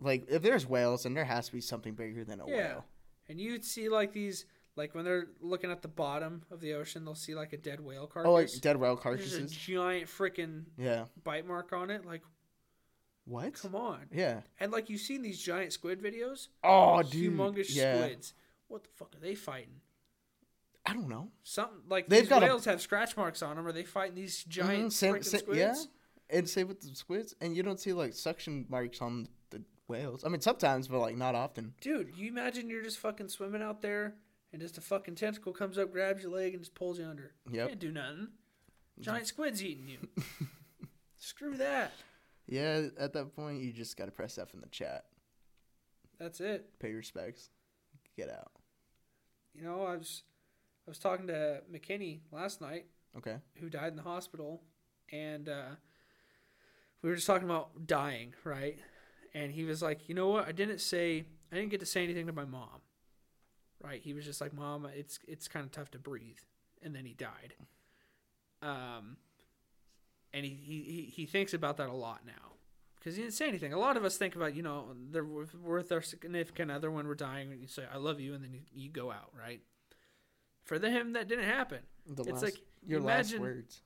like if there's whales then there has to be something bigger than a Yeah. whale. and you'd see like these like when they're looking at the bottom of the ocean they'll see like a dead whale carcass Oh, like dead whale there's a carcasses. giant freaking Yeah. bite mark on it like What? come on Yeah. and like you've seen these giant squid videos Oh, dude. humongous yeah. squids what the fuck are they fighting I don't know. something like They've these got a- whales have scratch marks on them are they fighting these giant Mhm, same- freaking squids yeah. And same with the squids, and you don't see like suction marks on the whales. I mean, sometimes, but like not often. Dude, you imagine you're just fucking swimming out there and just a fucking tentacle comes up, grabs your leg, and just pulls you under. Yep. Can't do nothing. Giant squid's eating you. Screw that. Yeah. At that point, you just gotta press F in the chat. That's it. Pay your respects. Get out. You know, I was I was talking to McKinney last night, Okay. who died in the hospital, and uh, we were just talking about dying, right? And he was like, you know what? I didn't say I didn't get to say anything to my mom. Right? He was just like, Mom, it's it's kind of tough to breathe. And then he died. Um and he, he, he- thinks about that a lot now because he didn't say anything. A lot of us think about, you know, they're with our significant other when we're dying, and you say, I love you, and then you, you go out, right? For him, that didn't happen. The It's last, like, your imagine- last words.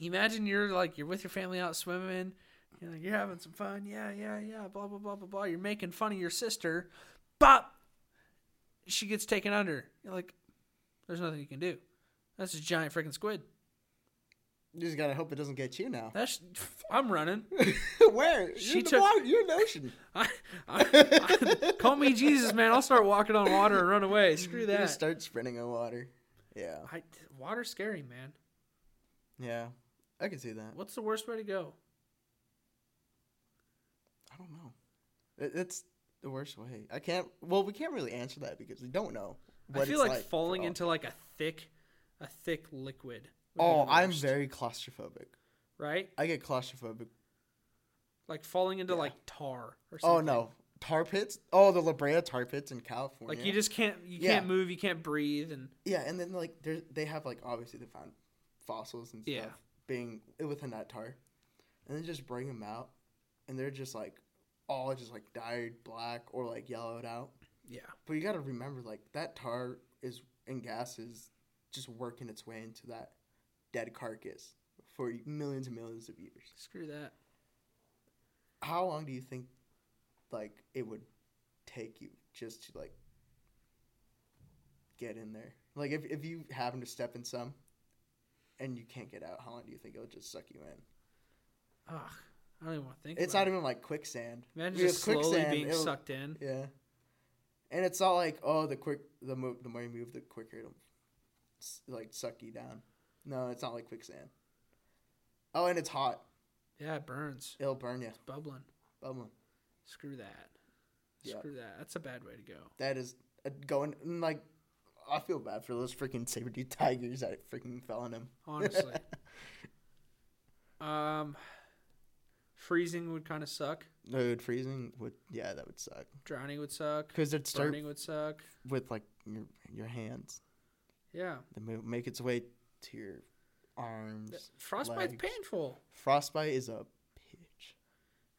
Imagine you're like you're with your family out swimming, you're like you're having some fun, yeah, yeah, yeah, blah blah blah blah blah. You're making fun of your sister, but she gets taken under. You're like, there's nothing you can do. That's a giant freaking squid. You just gotta hope it doesn't get you now. That's I'm running. Where? You're She the took- water. You're in the ocean. I, I, I, call me Jesus, man. I'll start walking on water and run away. Screw You that. just start sprinting on water. Yeah. I, water's scary, man. Yeah. I can see that. What's the worst way to go? I don't know. It, it's the worst way. I can't. Well, we can't really answer that because we don't know. I feel like, for falling into like a thick, a thick liquid. Oh, I'm very claustrophobic. right. I get claustrophobic. Like falling into Yeah. like tar or oh, something. Oh no, tar pits. Oh, the La Brea tar pits in California. Like you just can't you Yeah. can't move, you can't breathe, and Yeah, and then like they they have like obviously they found fossils and stuff Yeah. being within that tar, and then just bring them out, and they're just like all just like dyed black or like yellowed out. yeah, But you got to remember like that tar is and gas is just working its way into that dead carcass for millions and millions of years. screw that. How long do you think like it would take you just to like get in there? Like if if you happen to step in some and you can't get out, how long do you think it would just suck you in? Ugh, I don't even want to think. It's not it. even like quicksand. Imagine because just slowly quicksand, being it'll- sucked in. Yeah. And it's not like oh the quick the mo- the more you move the quicker it'll like suck you down. No, it's not like quicksand. Oh, and it's hot. Yeah, it burns. It'll burn you. It's bubbling. Bubbling. Screw that. Yeah. Screw that. That's a bad way to go. That is uh, going like. I feel bad for those freaking saber tooth tigers that freaking fell on him. Honestly. um, freezing would kind of suck. Dude, freezing would yeah, that would suck. Drowning would suck. Because it'd start Burning would suck. with like your your hands. Yeah. Then mo- make its way to your arms. Frostbite's legs. painful. Frostbite is a bitch.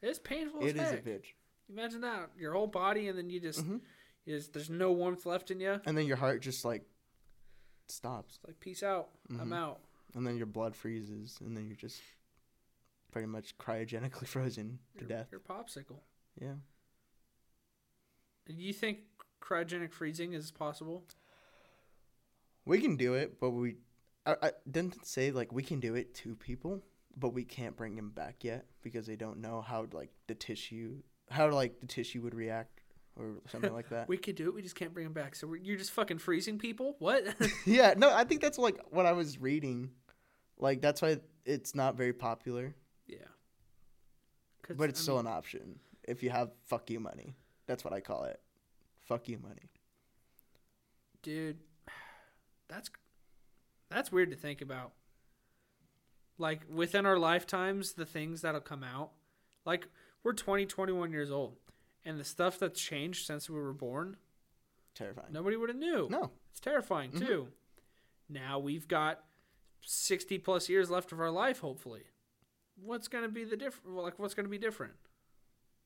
It's painful It as is a bitch. Imagine that. Your whole body, and then you just, Mhm. you just there's no warmth left in you. And then your heart just like stops, like, peace out. I'm Mhm. out. and then your blood freezes, and then you're just pretty much cryogenically frozen to Your, death. your popsicle. Yeah. Do you think cryogenic freezing is possible? We can do it, but we I, I didn't say like we can do it to people, but we can't bring them back yet because they don't know how like the tissue how like the tissue would react or something like that. We could do it. We just can't bring them back. So we're, you're just fucking freezing people? What? yeah, no, I think that's like what I was reading. Like that's why it's not very popular, yeah. but it's I still mean, an option if you have fuck you money. That's what I call it. Fuck you money. dude. That's that's weird to think about. Like within our lifetimes, the things that'll come out. Like we're 20, 21 years old, and the stuff that's changed since we were born, Terrifying. nobody would have knew. No. It's terrifying Mhm. too. Now we've got sixty plus years left of our life. Hopefully, what's gonna be the different? Like what's gonna be different?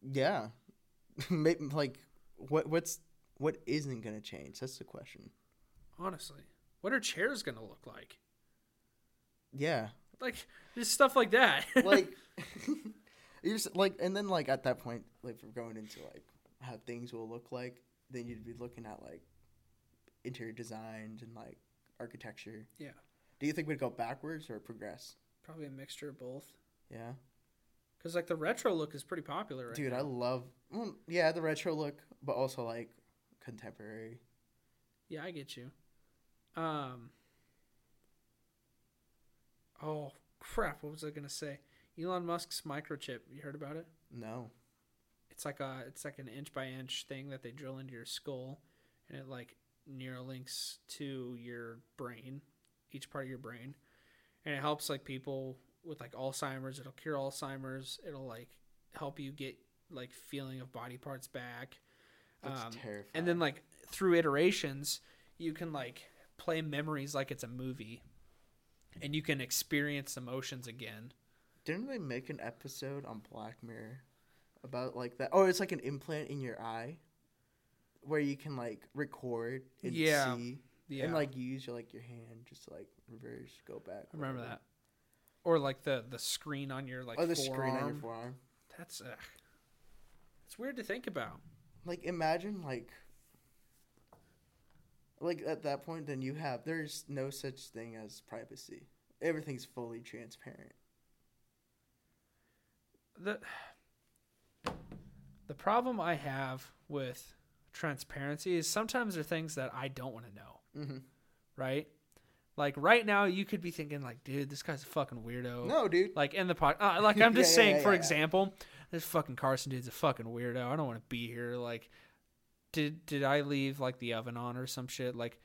Yeah. Maybe like what what's what isn't gonna change? That's the question. Honestly, what are chairs gonna look like? Yeah. Like just stuff like that. Like you're like and then like at that point, like we're going into like how things will look like, then you'd be looking at like interior designs and like architecture. Yeah. Do you think we'd go backwards or progress? Probably a mixture of both. Yeah. Because like the retro look is pretty popular right Dude, now. I love well, yeah, the retro look, but also like contemporary. Yeah, I get you. Um. Oh crap! What was I gonna say? Elon Musk's microchip. You heard about it? No. It's like a it's like an inch by inch thing that they drill into your skull, and it like neurolinks to your brain, each part of your brain, and it helps like people with like Alzheimer's. It'll cure Alzheimer's. It'll like help you get like feeling of body parts back. That's Um, terrifying. and then like through iterations, you can like play memories like it's a movie, and you can experience emotions again. didn't they make an episode on Black Mirror about like that? Oh, it's like an implant in your eye where you can like record and Yeah. see Yeah, and like use your like your hand just to, like reverse, go back. I remember that. Or like the the screen on your like oh, the screen on your forearm. forearm. That's uh, it's weird to think about. Like imagine like like at that point then you have there's no such thing as privacy. Everything's fully transparent. the the problem I have with transparency is sometimes there are things that I don't want to know, Mm-hmm. right? Like right now, you could be thinking like, dude, this guy's a fucking weirdo. No, dude. Like in the pod, uh, like I'm just Yeah, saying, yeah, for yeah. example, this fucking Carson dude's a fucking weirdo. I don't want to be here. Like, did did I leave like the oven on or some shit? Like,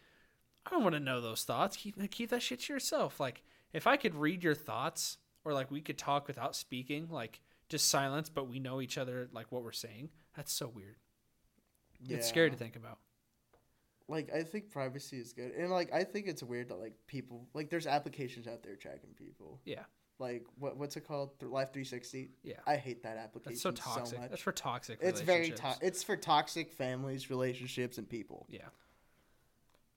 I don't want to know those thoughts. Keep keep that shit to yourself. Like, if I could read your thoughts, or like we could talk without speaking, like just silence, but we know each other, like what we're saying. That's so weird. It's scary to think about. Like I think privacy is good, and like I think it's weird that like people like there's applications out there tracking people. Yeah. Like what what's it called? Th- Life 360. Yeah. I hate that application That's so toxic. much. That's for toxic. it's very relationships. to- it's for toxic families, relationships, and people. Yeah.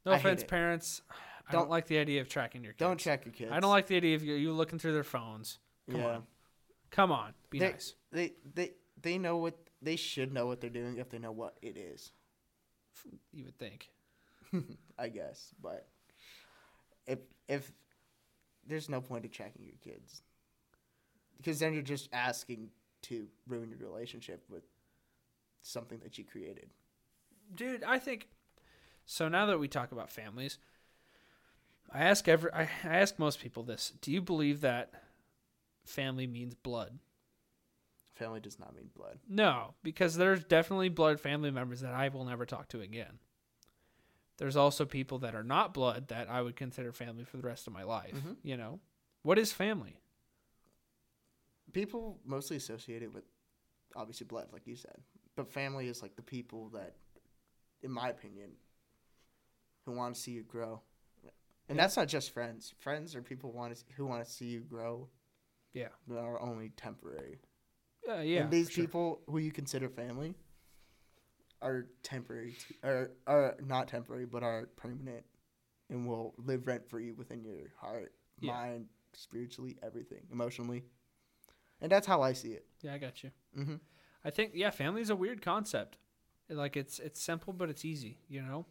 No I offense, parents. I Don't- don't like the idea of tracking your kids. Don't check your kids. I don't like the idea of you, you looking through their phones. Come yeah. on. Come on. Be They- nice. They they they know what they should know what they're doing if they know what it is. You would think. I guess, but if if there's no point to checking your kids because then you're just asking to ruin your relationship with something that you created. Dude, I think so now that we talk about families, I ask every I, I ask most people this. Do you believe that family means blood? Family does not mean blood. No, because there's definitely blood family members that I will never talk to again. There's also people that are not blood that I would consider family for the rest of my life. Mhm. You know, what is family? People mostly associate it with obviously blood, like you said, but family is like the people that, in my opinion, who want to see you grow, and Yeah. that's not just friends. Friends are people want to, who want to see you grow. Yeah. that are only temporary. Uh, yeah. and these for sure. people who you consider family are temporary, t- are are not temporary, but are permanent, and will live rent free within your heart, Yeah. mind, spiritually, everything, emotionally, and that's how I see it. Yeah, I got you. Mm-hmm. I think yeah, family is a weird concept. Like it's it's simple but it's easy, you know?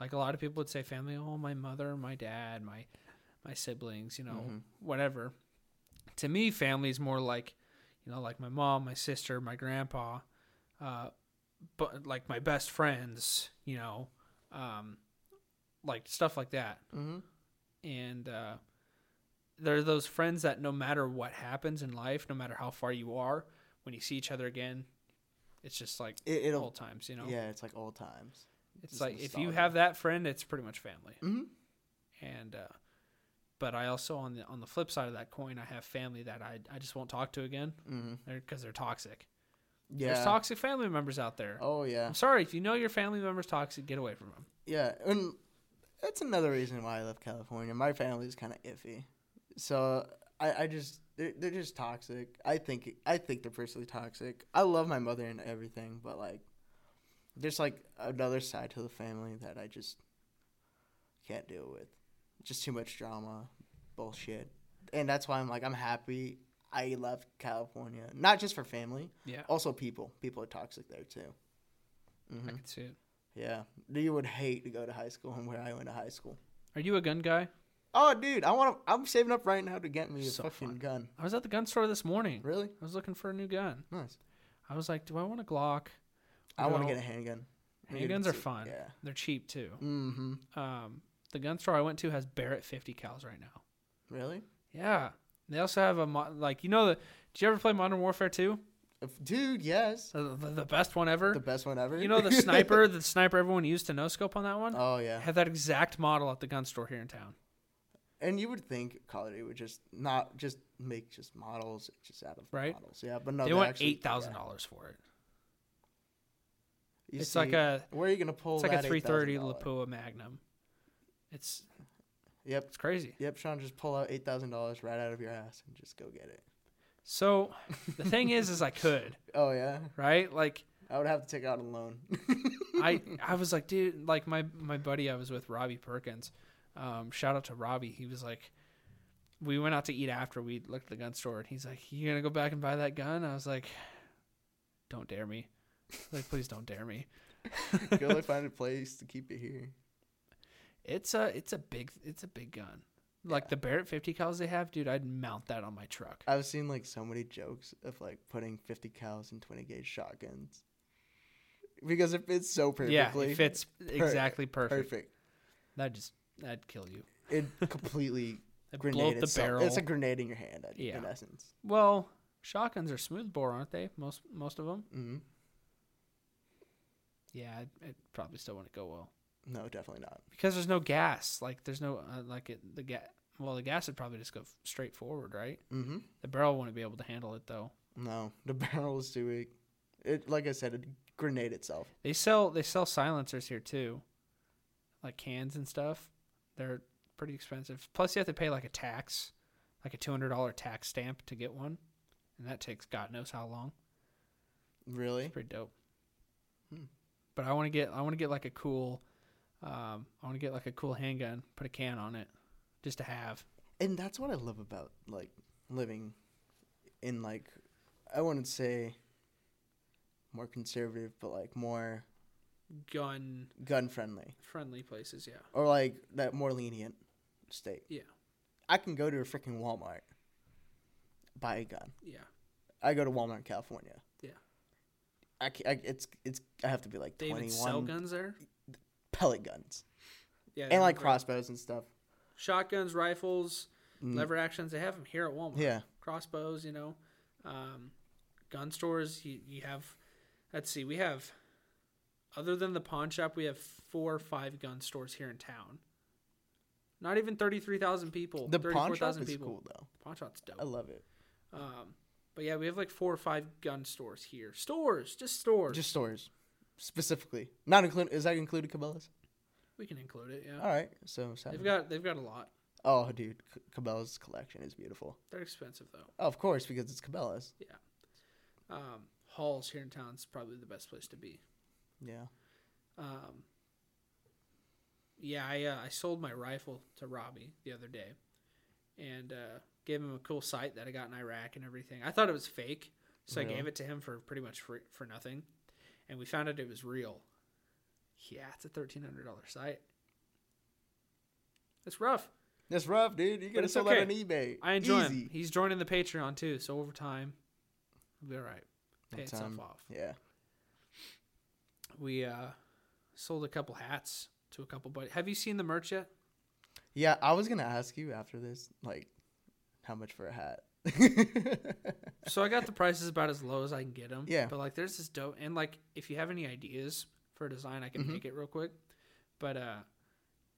Like a lot of people would say family, oh my mother, my dad, my my siblings, you know, Mhm. whatever. To me, family is more like, you know, like my mom, my sister, my grandpa, uh, but like my best friends, you know, um, like stuff like that. Mm-hmm. And uh, they're those friends that no matter what happens in life, no matter how far you are, when you see each other again, it's just like It, old times, you know. yeah, it's like old times. it's just like if you have that friend, it's pretty much family. Mm-hmm. And uh, but I also on the on the flip side of that coin, I have family that I I just won't talk to again Mm-hmm. because they're toxic. Yeah. There's toxic family members out there. Oh yeah. I'm sorry if you know your family member's toxic, get away from them. Yeah, and that's another reason why I left California. My family's kind of iffy, so I, I just they're, they're just toxic. I think I think they're personally toxic. I love my mother and everything, but like, there's like another side to the family that I just can't deal with. Just too much drama, bullshit, and that's why I'm like I'm happy I left California, not just for family, Yeah, also people. People are toxic there too. hmm I can see it. yeah, you would hate to go to high school and where I went to high school. Are you a gun guy? Oh, dude, I want to. I'm saving up right now to get me a So fucking fun. gun. I was at the gun store this morning. Really I was looking for a new gun. nice. I was like, do I want a Glock? I want to get a handgun. Handguns are fun. Yeah. They're cheap too. Mm-hmm. Um, the gun store I went to has Barrett 50 cals right now. Really, Yeah. They also have a mo- like you know the. Did you ever play Modern Warfare 2? Dude. Yes, The, the, the best one ever. the best one ever. you know the sniper, the sniper everyone used to no scope on that one. oh yeah. Have that exact model at the gun store here in town. And you would think Call of Duty would just not just make just models just out of Right. models. Yeah, but no, they they want actually- eight thousand yeah. dollars for it. You It's see, like a where are you gonna pull? it's like a three thirty Lapua Magnum. It's Yep, it's crazy. yep. Sean, just pull out eight thousand dollars right out of your ass and just go get it. So the thing is, is I could Oh yeah, right like. I would have to take out a loan. I I was like, dude, like my my buddy I was with, Robbie Perkins. Um, shout out to Robbie. He was like, we went out to eat after we looked at the gun store, and he's like, "You gonna go back and buy that gun?" I was like, "Don't dare me." Like, please don't dare me. go like find a place to keep it here. It's a it's a big it's a big gun. Like Yeah. the Barrett 50 cals they have, dude. I'd mount that on my truck. I've seen like so many jokes of like putting 50 cals in 20 gauge shotguns because it fits so perfectly. Yeah, it fits exactly perfect. perfect. That just that'd kill you. It completely blow grenade the itself. barrel. It's a grenade in your hand, in Yeah. essence. well, shotguns are smooth bore, aren't they? Most most of them. hmm Yeah, it, it probably still wouldn't go well. No, definitely not. because there's no gas. Like there's no uh, like it, the gas. Well, the gas would probably just go f- straight forward, right? hmm The barrel wouldn't be able to handle it though. No, the barrel is too weak. It, like I said, it grenade itself. They sell they sell silencers here too, like cans and stuff. They're pretty expensive. Plus, you have to pay like a tax, like a two hundred dollar tax stamp to get one, and that takes God knows how long. Really? It's pretty dope. Hmm. But I want to get I want to get like a cool, um, I want to get like a cool handgun. Put a can on it, just to have. And that's what I love about like living in like I wouldn't say more conservative, but like more gun gun friendly friendly places. Yeah. or like that more lenient state. Yeah. I can go to a freaking Walmart, buy a gun. Yeah. I go to Walmart in California. Yeah. I, I it's it's I have to be like They twenty even sell guns there. Pellet guns Yeah. and like crossbows and stuff. shotguns, rifles, Mm, lever actions. They have them here at Walmart. Yeah, Crossbows, you know, um, gun stores. You you have. Let's see. We have. Other than the pawn shop, we have four or five gun stores here in town. Not even thirty three thousand people. the pawn shop 34,000 is people. cool though. The Pawn shop's dope. I love it. Um, but yeah, we have like four or five gun stores here. Stores, just stores. Just stores specifically, not include. Is that included Cabela's? we can include it. Yeah. All right, so. They've got they've got a lot. Oh, dude, C- Cabela's collection is beautiful. They're expensive though. Oh, of course, because it's Cabela's. Yeah. Um, Halls here in town is probably the best place to be. Yeah. Um, yeah, I uh, I sold my rifle to Robbie the other day, and uh, gave him a cool sight that I got in Iraq and everything. I thought it was fake, so I gave it to him for pretty much free, for nothing, and we found out it was real. Yeah, it's a thirteen hundred dollar site. That's rough. That's rough, dude. You gotta sell that on eBay. I enjoy Easy. him. He's joining the Patreon too, so over time, it'll be all right. Pay itself time. off. Yeah. We uh, sold a couple hats to a couple buddies. Have you seen the merch yet? Yeah, I was gonna ask you after this, like, how much for a hat? So I got the prices about as low as I can get them. Yeah. But like, there's this dope, and like, if you have any ideas for a design, I can Mhm. make it real quick. But uh,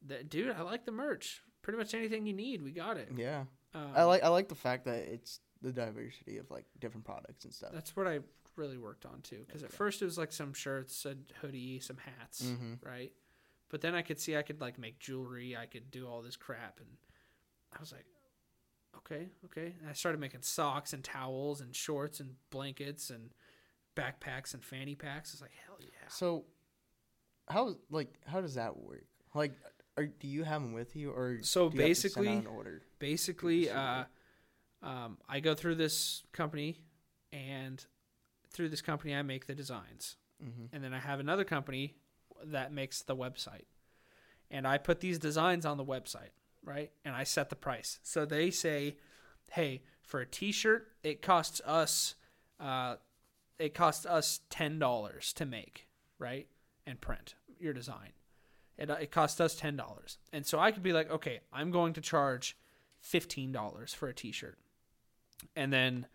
the, dude, I like the merch. Pretty much anything you need, we got it. yeah. Um, I like I like the fact that it's the diversity of like different products and stuff. That's what I really worked on too. Because at first it was like some shirts, a hoodie, some hats, Mhm. right? But then I could see I could like make jewelry. I could do all this crap, and I was like, okay, okay. And I started making socks and towels and shorts and blankets and backpacks and fanny packs. It's like hell yeah. So, how like how does that work? Like, are, do you have them with you, or So you have to send out basically- an order? basically uh, um, i go through this company and through this company i make the designs Mm-hmm. and then i have another company that makes the website and i put these designs on the website right and i set the price so they say hey for a t-shirt it costs us uh, it costs us $10 to make right and print your design it, it costs us $10 and so i could be like okay i'm going to charge $15 for a t-shirt and then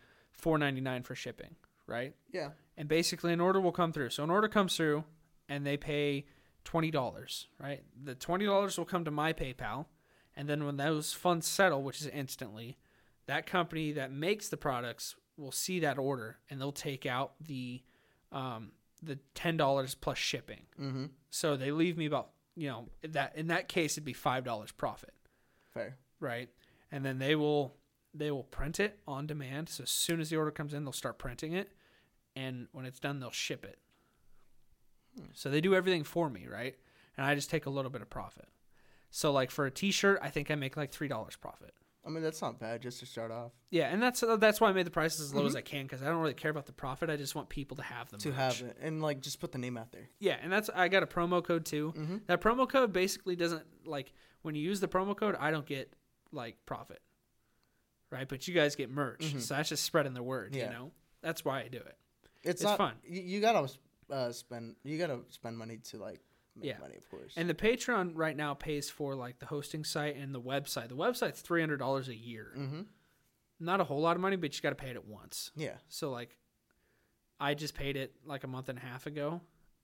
$4.99 for shipping right Yeah. and basically an order will come through. So an order comes through and they pay twenty dollars, right? The twenty dollars will come to my PayPal, And then when those funds settle, which is instantly, that company that makes the products will see that order and they'll take out the um, the ten dollars plus shipping. Mm-hmm. So they leave me about you know that in that case it'd be five dollars profit, Fair. right? And then they will they will print it on demand. So as soon as the order comes in, they'll start printing it, and when it's done, they'll ship it. So they do everything for me, right? And I just take a little bit of profit. So like for a T-shirt, I think I make like three dollars profit. I mean, that's not bad just to start off. Yeah, and that's that's why I made the prices as low as I can because I don't really care about the profit. I just want people to have them To have it and like just put the name out there. Yeah, and that's I got a promo code too. Mm-hmm. That promo code basically doesn't like when you use the promo code, I don't get like profit, right? But you guys get merch, Mhm. so that's just spreading the word. Yeah. You know, that's why I do it. It's, It's not fun. You, you gotta uh, spend. You gotta spend money to like make Yeah. money, of course. And the Patreon right now pays for like the hosting site and the website. The website's three hundred dollars a year. mm-hmm. Not a whole lot of money, but you got to pay it at once. Yeah. So like, I just paid it like a month and a half ago,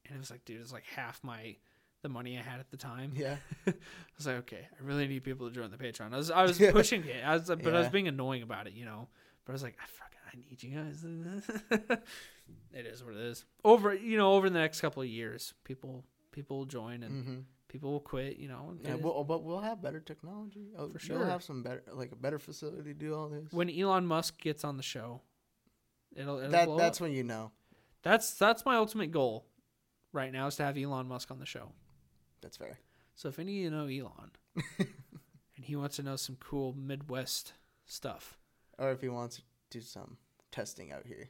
and it was like, dude, it's like half my the money I had at the time. Yeah. I was like, okay, I really need people to join the Patreon. I was, I was pushing it, I was, but I was being annoying about it, you know. But I was like, I fucking, I need you guys. it is what it is. Over, you know, over the next couple of years, people, people will join and Mm-hmm. people will quit. You know, Yeah, It is- we'll, but we'll have better technology. Oh, For We'll have some better, like a better facility to do all this. when Elon Musk gets on the show, it'll, it'll that that's up. when you know. that's that's my ultimate goal right now is to have Elon Musk on the show. That's fair. So if any of you know Elon and he wants to know some cool Midwest stuff, Or if he wants to do some testing out here.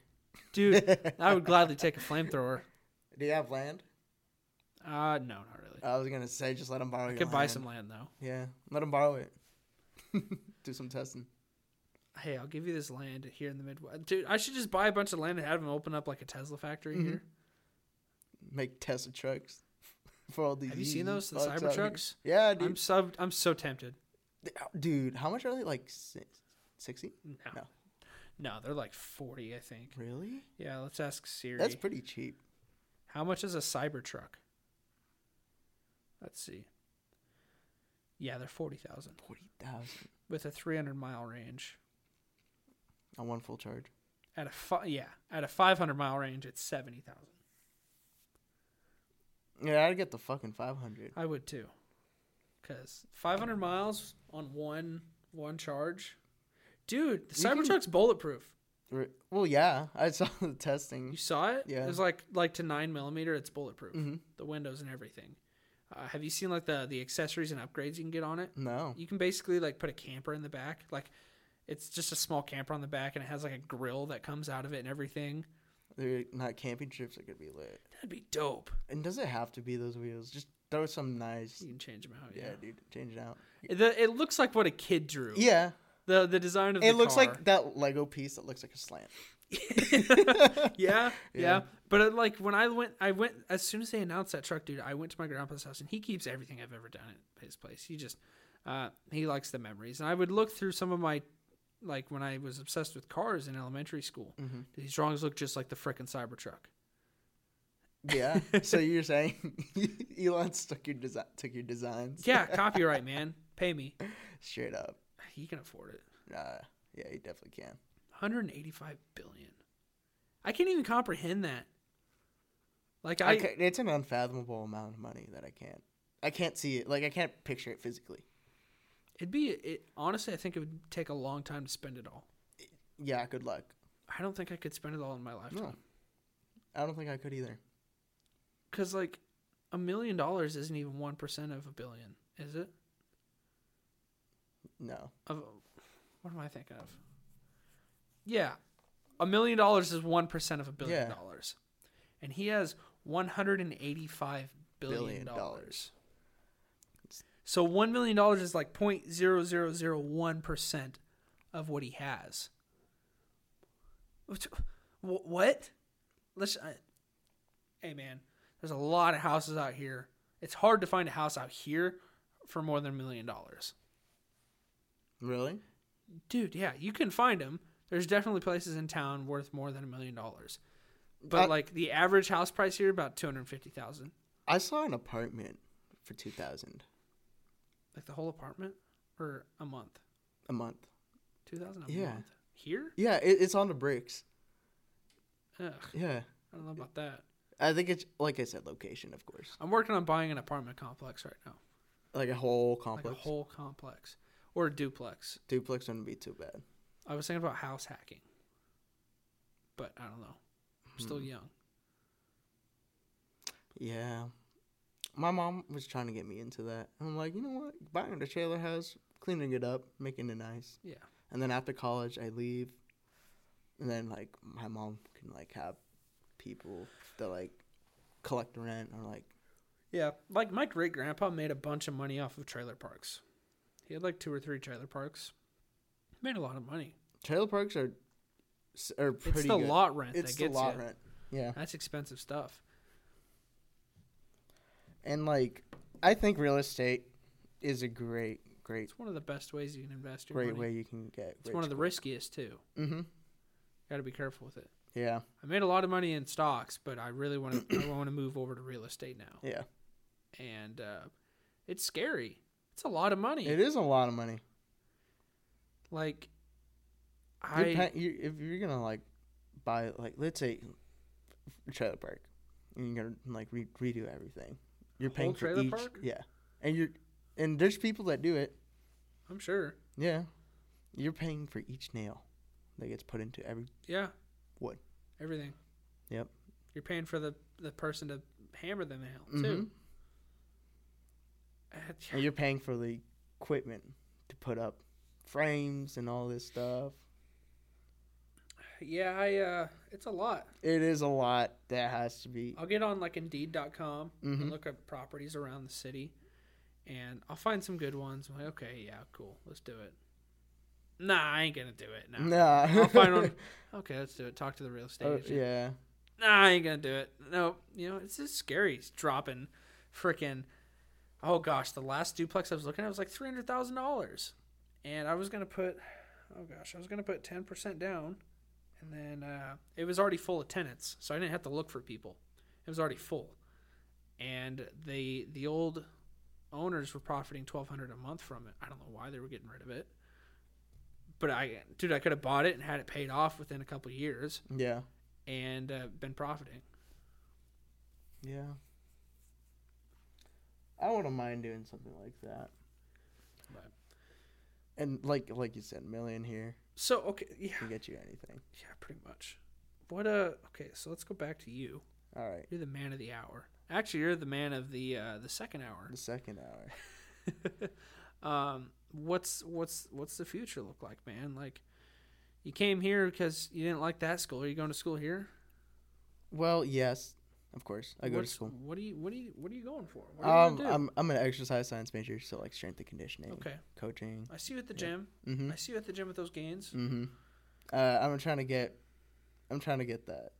dude, I would gladly take a flamethrower. Do you have land? Uh, no, not really. I was gonna say just let him borrow. I your could buy land. some land though. Yeah, let him borrow it. do some testing. Hey, I'll give you this land here in the Midwest. Dude, I should just buy a bunch of land and have them open up like a Tesla factory Mhm. here. Make Tesla trucks for all these. Have you seen those, the here. Cybertrucks? Yeah, dude. I'm so I'm so tempted. Dude, how much are they? Like sixty? No. No. no, they're like forty, I think. Really? Yeah, let's ask Siri. That's pretty cheap. How much is a Cybertruck? Let's see. Yeah, they're 40,000 40,000 with a three hundred mile range. on one full charge. At a fi- yeah, at a five hundred mile range, it's seventy thousand. Yeah, I'd get the fucking five hundred. I would too, because five hundred miles on one one charge, dude. The You can- Cybertruck's bulletproof. Well, yeah, I saw the testing. You saw it? Yeah. It was like like to nine millimeter. It's bulletproof. hmm The windows and everything. Uh, have you seen like the the accessories and upgrades you can get on it? No. You can basically like put a camper in the back. Like it's just a small camper on the back, and it has like a grill that comes out of it and everything. They're not camping trips that could be lit. That'd be dope. And does it have to be those wheels? Just throw some nice. You can change them out. Yeah, Yeah. dude, change it out. It, the, it looks like what a kid drew. Yeah, The the design of it looks car. like that Lego piece that looks like a slant. yeah, yeah, Yeah. But it, like when I went, I went as soon as they announced that truck, dude. I went to my grandpa's house, and he keeps everything I've ever done at his place. He just, uh, he likes the memories. And I would look through some of my, like when I was obsessed with cars in elementary school. Mm-hmm. These drawings look just like the frickin' Cybertruck. Yeah. so you're saying Elon took your design, took your designs? Yeah, copyright, man. Pay me. Straight up. He can afford it. Uh, yeah, he definitely can. 185 billion. I can't even comprehend that. Like I, I, ca- it's an unfathomable amount of money that I can't. I can't see it. Like I can't picture it physically. it'd be it. Honestly, I think it would take a long time to spend it all. Yeah. Good luck. I don't think I could spend it all in my lifetime. No. I don't think I could either. Because like a million dollars isn't even one percent of a billion, is it? No. Of what am I thinking of? Yeah, a million dollars is one percent of a billion Yeah. dollars, and he has one hundred and eighty-five billion Billion dollars. So one million dollars is like point zero zero zero one percent of what he has. What? what? Let's. I, hey man, there's a lot of houses out here. It's hard to find a house out here for more than a million dollars. Really? Dude, yeah, you can find them. There's definitely places in town worth more than a million dollars. But I- like the average house price here about 250,000. I saw an apartment for two thousand. Like the whole apartment or a month? a month. Two thousand a Yeah. month here? Yeah, it, it's on the bricks. Ugh, Yeah, I don't know about that. I think it's like I said, location, of course, I'm working on buying an apartment complex right now, like a whole complex. like a whole complex or a duplex. duplex wouldn't be too bad. I was thinking about house hacking, but I don't know. I'm still Hmm. young. Yeah, my mom was trying to get me into that. I'm like, you know what? Buying a trailer house, cleaning it up, making it nice. Yeah. And then after college, I leave, and then like my mom can like have people that like collect rent or like Yeah, like my great grandpa made a bunch of money off of trailer parks. He had like two or three trailer parks. Made a lot of money. trailer parks are are pretty it's the good. lot rent It's that the gets lot you. rent. Yeah, That's expensive stuff. and like I think real estate is a great, great, It's one of the best ways you can invest your great money. way you can get. It's one of the riskiest too. Mm-hmm. Got to be careful with it. Yeah, I made a lot of money in stocks, but I really want to. I want to move over to real estate now, yeah. and uh, it's scary. It's a lot of money. It is a lot of money. Like, You're I pay- you, if you're gonna like buy like let's say trailer park, and you're gonna like re- redo everything. You're paying whole for trailer each, park? yeah, and you're and there's people that do it. I'm sure. Yeah, you're paying for each nail that gets put into every. Yeah. Wood. Everything. Yep. You're paying for the the person to hammer the nail too. Uh, And you're paying for the equipment to put up frames and all this stuff. Yeah, I uh it's a lot. It is a lot that has to be. I'll get on like indeed.com Mhm. and look up properties around the city and I'll find some good ones. I'm like, okay, yeah, cool. Let's do it. Nah, I ain't gonna do it. Nah. Nah. I'll find one. Okay, let's do it. Talk to the real estate Oh, agent. yeah. Nah, I ain't gonna do it. No, you know, it's just scary. It's dropping freaking oh gosh, the last duplex I was looking at was like three hundred thousand dollars. And I was gonna put oh gosh, I was gonna put ten percent down and then uh, it was already full of tenants, so I didn't have to look for people. It was already full. And the the old owners were profiting twelve hundred a month from it. I don't know why they were getting rid of it. But I dude, I could have bought it and had it paid off within a couple of years Yeah. and uh, been profiting. Yeah. I wouldn't mind doing something like that. But- And like like you said, million here So okay, yeah, can get you anything. yeah, pretty much. What uh? Okay, so let's go back to you. All right. You're the man of the hour. Actually, you're the man of the uh, the second hour. The second hour. um, what's what's what's the future look like, man? Like, you came here because you didn't like that school. Are you going to school here? Well, yes, of course. I go to school. What do you what do you what are you going for? What are you Um, do? I'm I'm an exercise science major, so like strength and conditioning, okay, coaching. I see you at the Yeah. gym. Mhm. I see you at the gym with those gains. Mhm. Uh, I'm trying to get. I'm trying to get that.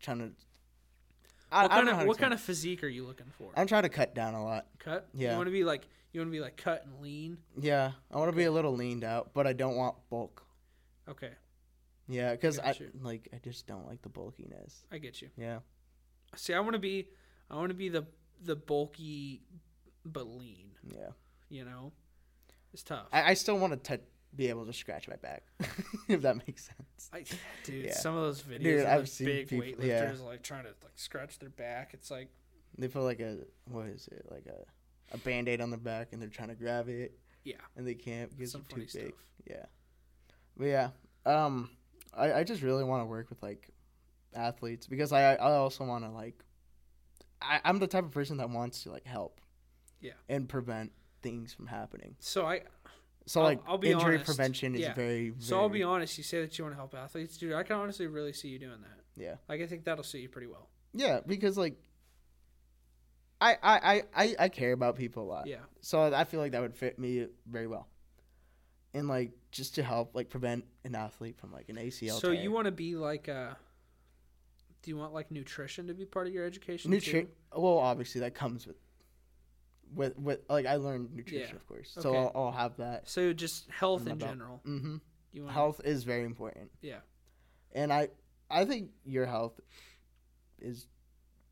Trying to. I, what I don't kind know of what kind of physique are you looking for? I'm trying to cut down a lot. cut. Yeah. You want to be like you want to be like cut and lean. Yeah, I want to be a little leaned out, but I don't want bulk. Okay, Yeah, because I you. like I just don't like the bulkiness. I get you. Yeah. See, I want to be, I want to be the the bulky, but lean. Yeah. You know, it's tough. I, I still want to be able to scratch my back, if that makes sense. I, dude, Yeah. some of those videos Dude, of I've those seen big people- weightlifters yeah. like trying to like scratch their back. It's like, They put like a what is it like a a band aid on their back and they're trying to grab it yeah, and they can't because they're too big. stuff. Yeah. But yeah, um, I I just really want to work with like athletes because I I also want to like I I'm the type of person that wants to like help. Yeah. And prevent things from happening. So I, So I'll- like I'll be injury honest. prevention is Yeah. very, very so I'll be honest. You say that you want to help athletes, dude. I can honestly really see you doing that. Yeah. Like I think that'll suit you pretty well. Yeah, because like I I, I, I I care about people a lot. Yeah. So I feel like that would fit me very well. And like just to help like prevent an athlete from like an ACL. so tear. you want to be like uh Do you want like nutrition to be part of your education? Nutrition. well obviously that comes with with with like I learned nutrition Yeah. of course. So Okay. I'll, I'll have that. So just health in belt. general. Mhm. You want Health is very important. Yeah. And I I think your health is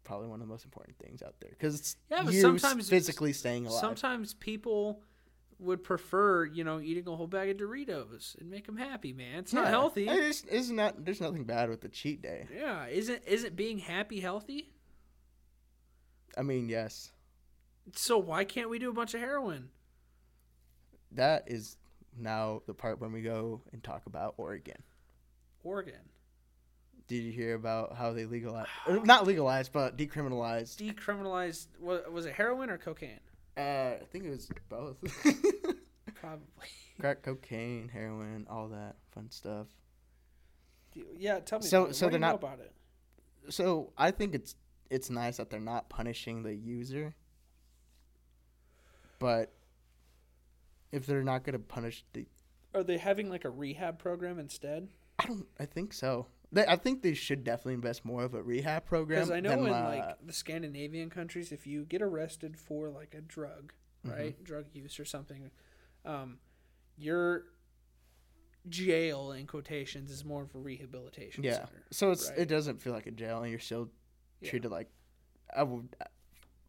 probably one of the most important things out there because Yeah, but you sometimes- physically staying alive. Sometimes people would prefer, you know, eating a whole bag of Doritos and make them happy, man. It's not Yeah. healthy. It is, it's not. There's nothing bad with the cheat day. Yeah, isn't isn't being happy healthy? I mean, yes, So why can't we do a bunch of heroin? that is now the part when we go and talk about Oregon. Oregon Did you hear about how they legalized, not legalized, but decriminalized? decriminalized. Was, was it heroin or cocaine? Uh, I think it was both. Probably. Crack cocaine, heroin, all that fun stuff. Yeah, tell me. So- so What they're you not- about it. So I think it's it's nice that they're not punishing the user, but if they're not gonna punish the, Are they having like a rehab program instead? I don't. I think so. They, I think they should definitely invest more of a rehab program. Because I know in like the Scandinavian countries, if you get arrested for like a drug, Mm-hmm. right, drug use or something, um, your jail in quotations is more of a rehabilitation yeah. center. So it's right? it doesn't feel like a jail, and you're still Yeah. treated like I would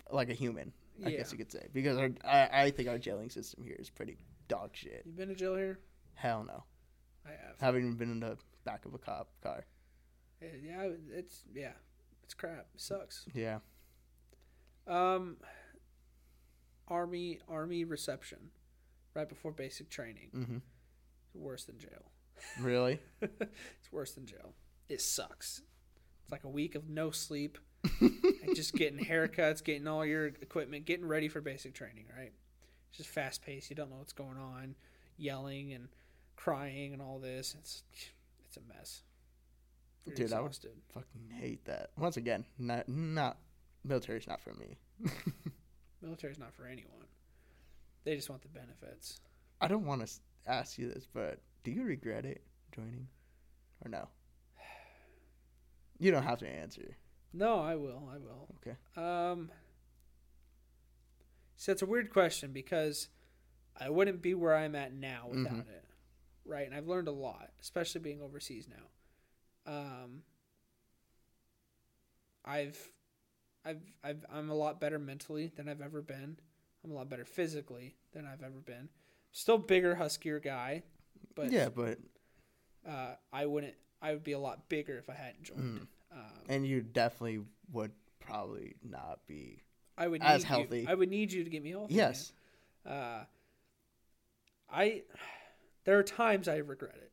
like a human. I Yeah. guess you could say because our, I I think our jailing system here is pretty dog shit. You been to jail here? Hell no. I have. Haven't even been in the back of a cop car. Yeah, it's yeah, it's crap. It sucks. Yeah. Um, army army reception, right before basic training, Mm-hmm. worse than jail. Really? it's worse than jail. It sucks. It's like a week of no sleep, and just getting haircuts, getting all your equipment, getting ready for basic training. Right? It's just fast paced. You don't know what's going on, yelling and crying and all this. It's it's a mess. You're Dude, I would- exhausted. Fucking hate that. Once again, not not military's not for me. Military's not for anyone. They just want the benefits. I don't want to ask you this, but do you regret it joining, or no? You don't have to answer. No, I will. I will. Okay. Um. So it's a weird question because I wouldn't be where I'm at now without Mhm. it, right? And I've learned a lot, especially being overseas now. Um. I've, I've, I've, I'm a lot better mentally than I've ever been. I'm a lot better physically than I've ever been. Still bigger, huskier guy, but yeah, but uh, I wouldn't. I would be a lot bigger if I hadn't joined. Mm. Um, and you definitely would probably not be. I would as need healthy. You. I would need you to get me healthy. Yes. man. Uh, I. There are times I regret it.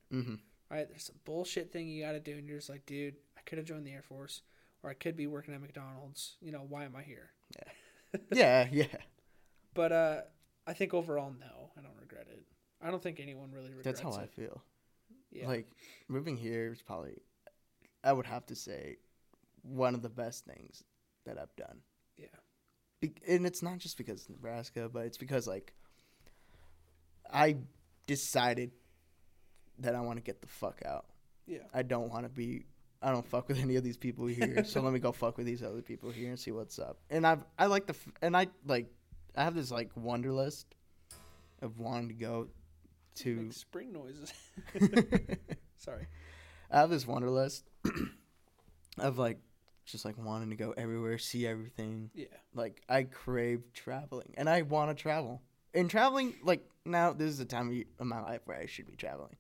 Right. There's some bullshit thing you got to do, and you're just like, dude, I could have joined the Air Force, or I could be working at McDonald's. You know, why am I here? Yeah, yeah. Yeah. But uh, I think overall, no, I don't regret it. I don't think anyone really regrets That's how I feel. Yeah. Like moving here is probably, I would have to say, one of the best things that I've done. yeah. Be- and it's not just because Nebraska, but it's because like I decided that I want to get the fuck out. Yeah. I don't want to be. I don't fuck with any of these people here, so let me go fuck with these other people here and see what's up. And I've I like the f- and I like I have this like wonder list of wanting to go to. Make spring noises. Sorry. I have this wonder list of like just like wanting to go everywhere, see everything. Yeah. Like I crave traveling, and I want to travel. And traveling, like now, this is the time of of my life where I should be traveling.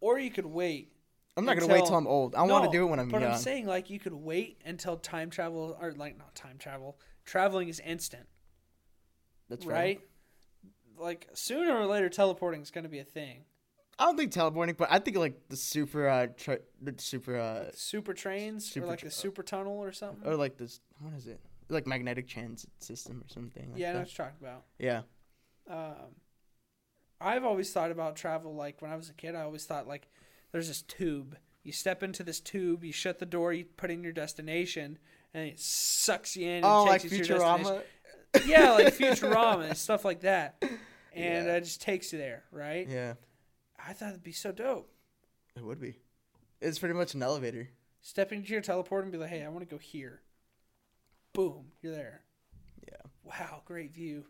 Or you could wait I'm not gonna wait Until- till I'm old. I want to do it when I'm but young. I'm saying like you could wait until time travel or like not time travel. Traveling is instant, That's right? Like sooner or later, teleporting is going to be a thing. I don't think teleporting, but I think like the super, uh, tra- the super, uh, Super trains Super or like tra- a super tunnel or something. or like this. What is it? Like magnetic transit system or something. Like yeah, I know what you're talking about. Yeah. Um, I've always thought about travel like when I was a kid. I always thought like there's this tube. You step into this tube, you shut the door, you put in your destination, and it sucks you in. And Oh, like takes you to your destination. Futurama. yeah, like Futurama and stuff like that. And Yeah. it just takes you there, right? Yeah, I thought it'd be so dope. it would be. It's pretty much an elevator. Step into your teleport and be like, hey, I want to go here. Boom, you're there. Yeah. Wow, great view.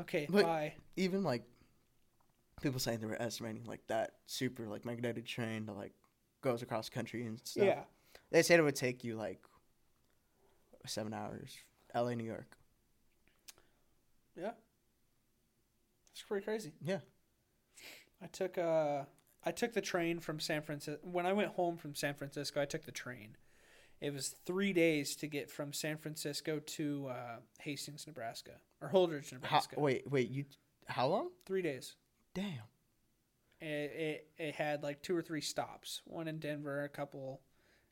Okay, But- bye. Even like people saying they were estimating like that super like magnetic train that like goes across country and stuff. Yeah. They said it would take you like seven hours. L.A. New York. Yeah. It's pretty crazy. Yeah. I took uh I took the train from San Francisco. When I went home from San Francisco, I took the train. It was three days to get from San Francisco to uh, Hastings, Nebraska, or Holdrege, How, Nebraska. wait, wait. You how long? Three days. Damn. It, it it had like two or three stops. One in Denver, a couple,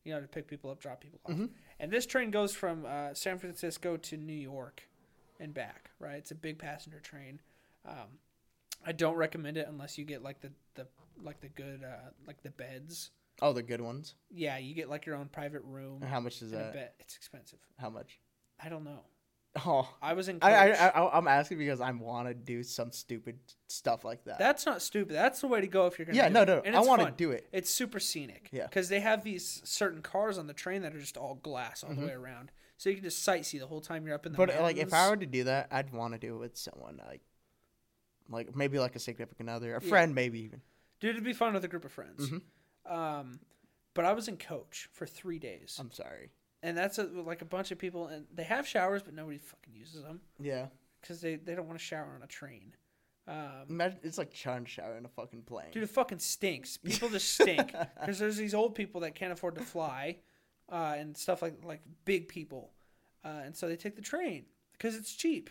you know, to pick people up, drop people off. Mhm. And this train goes from uh, San Francisco to New York and back. Right, it's a big passenger train. Um, I don't recommend it unless you get like the, the like the good uh, like the beds. Oh, the good ones. Yeah, you get like your own private room How much is that? It's expensive. How much? I don't know. Oh, I was in. I, I, I I'm asking because I want to do some stupid stuff like that. That's not stupid. That's the way to go if you're gonna. yeah, do no, no. And I want to do it. It's super scenic. Yeah. Because they have these certain cars on the train that are just all glass all Mhm. the way around, so you can just sightsee the whole time you're up in the. But like, if I were to do that, I'd want to do it with someone like, like maybe like a significant other, a Yeah. friend, maybe even. dude, it'd be fun with a group of friends. Mhm. Um, but I was in coach for three days, I'm sorry. And that's a, like a bunch of people, and they have showers, but nobody fucking uses them Yeah. because they they don't want to shower on a train. Um, Imagine it's like trying to shower in a fucking plane. Dude, it fucking stinks. People just stink because there's these old people that can't afford to fly, uh, and stuff like like big people, uh, and so they take the train because it's cheap.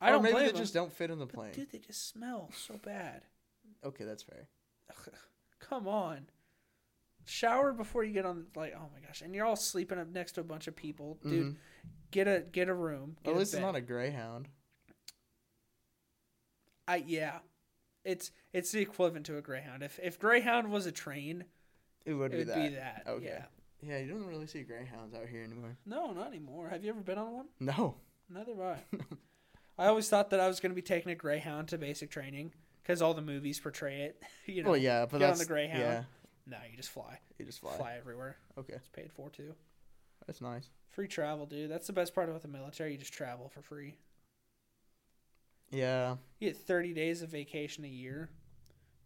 I or don't maybe blame they them. just don't fit in the but plane. dude, they just smell so bad. Okay, that's fair. Come on, shower before you get on. Like, oh my gosh, and you're all sleeping up next to a bunch of people, dude. Mhm. Get a get a room. Get At least it's not a Greyhound. I yeah, it's it's the equivalent to a Greyhound. If if Greyhound was a train, It would it be would that. be that. Okay. Yeah. Yeah, you don't really see Greyhounds out here anymore. No, not anymore. Have you ever been on one? No. Neither have I. I always thought that I was going to be taking a Greyhound to basic training because all the movies portray it. You know, well, yeah, but get on the Greyhound. Yeah, no, you just fly. you just Fly. fly. everywhere. Okay, It's paid for too. that's nice. Free travel, dude. That's the best part about the military. You just travel for free. Yeah, You get 30 days of vacation a year.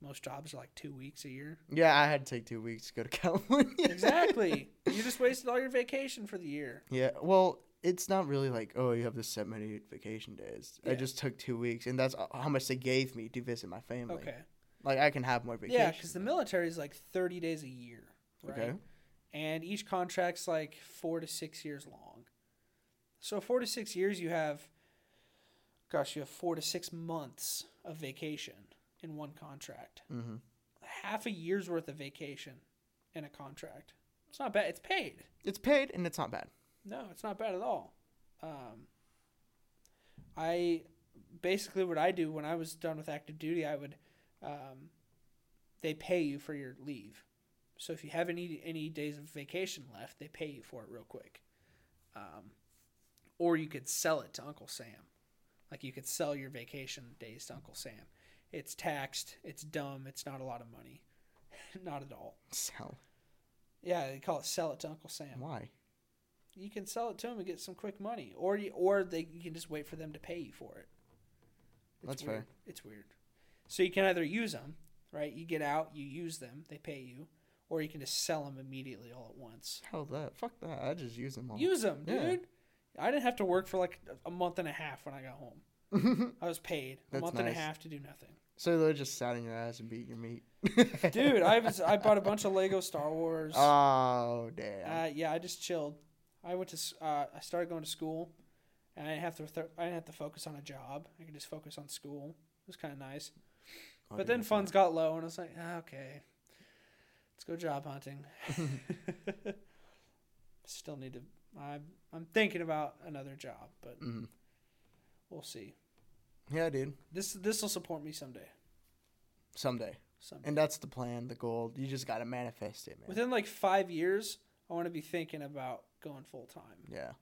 Most jobs are like two weeks a year. yeah. I had to take two weeks to go to California. Exactly. you just wasted all your vacation for the year. Yeah, well, it's not really like oh you have this set many vacation days. I just took two weeks, and that's uh, how much they gave me to visit my family. Okay. Like I can have more vacation. Yeah, because the military is like 30 days a year. Right? Okay. and each contract's like four to six years long. So four to six years, you have, gosh, you have four to six months of vacation in one contract. Mm-hmm. Half a year's worth of vacation in a contract. It's not bad. It's paid. It's paid and it's not bad. No, it's not bad at all. Um, I basically what I do when I was done with active duty, I would, um, they pay you for your leave. So if you have any any days of vacation left, they pay you for it real quick. Um, or you could sell it to Uncle Sam, like you could sell your vacation days to Uncle Sam. It's taxed. It's dumb. It's not a lot of money, not at all. So Yeah, they call it sell it to Uncle Sam why? you can sell it to him and get some quick money, or you, or they you can just wait for them to pay you for it. It's That's weird. fair. It's weird. So you can either use them, right? You get out, you use them, they pay you, or you can just sell them immediately all at once. Hell that. Fuck that. I just use them all. Use them, dude. Yeah. I didn't have to work for like a month and a half when I got home. I was paid a That's month and a half to do nothing. so they're just sat in your ass and beat your meat. Dude, I was I bought a bunch of Lego Star Wars. Oh damn. Uh, yeah, I just chilled. I went to uh, I started going to school, and I didn't have to th- I didn't have to focus on a job. I could just focus on school. It was kind of nice. But then funds got low, and I was like, ah, okay, let's go job hunting. Still need to. I'm I'm thinking about another job, but. Mhm. we'll see. Yeah, dude. This this will support me someday. Someday. Someday. And that's the plan, the goal. You just gotta manifest it, man. Within like five years, I want to be thinking about going full time yeah.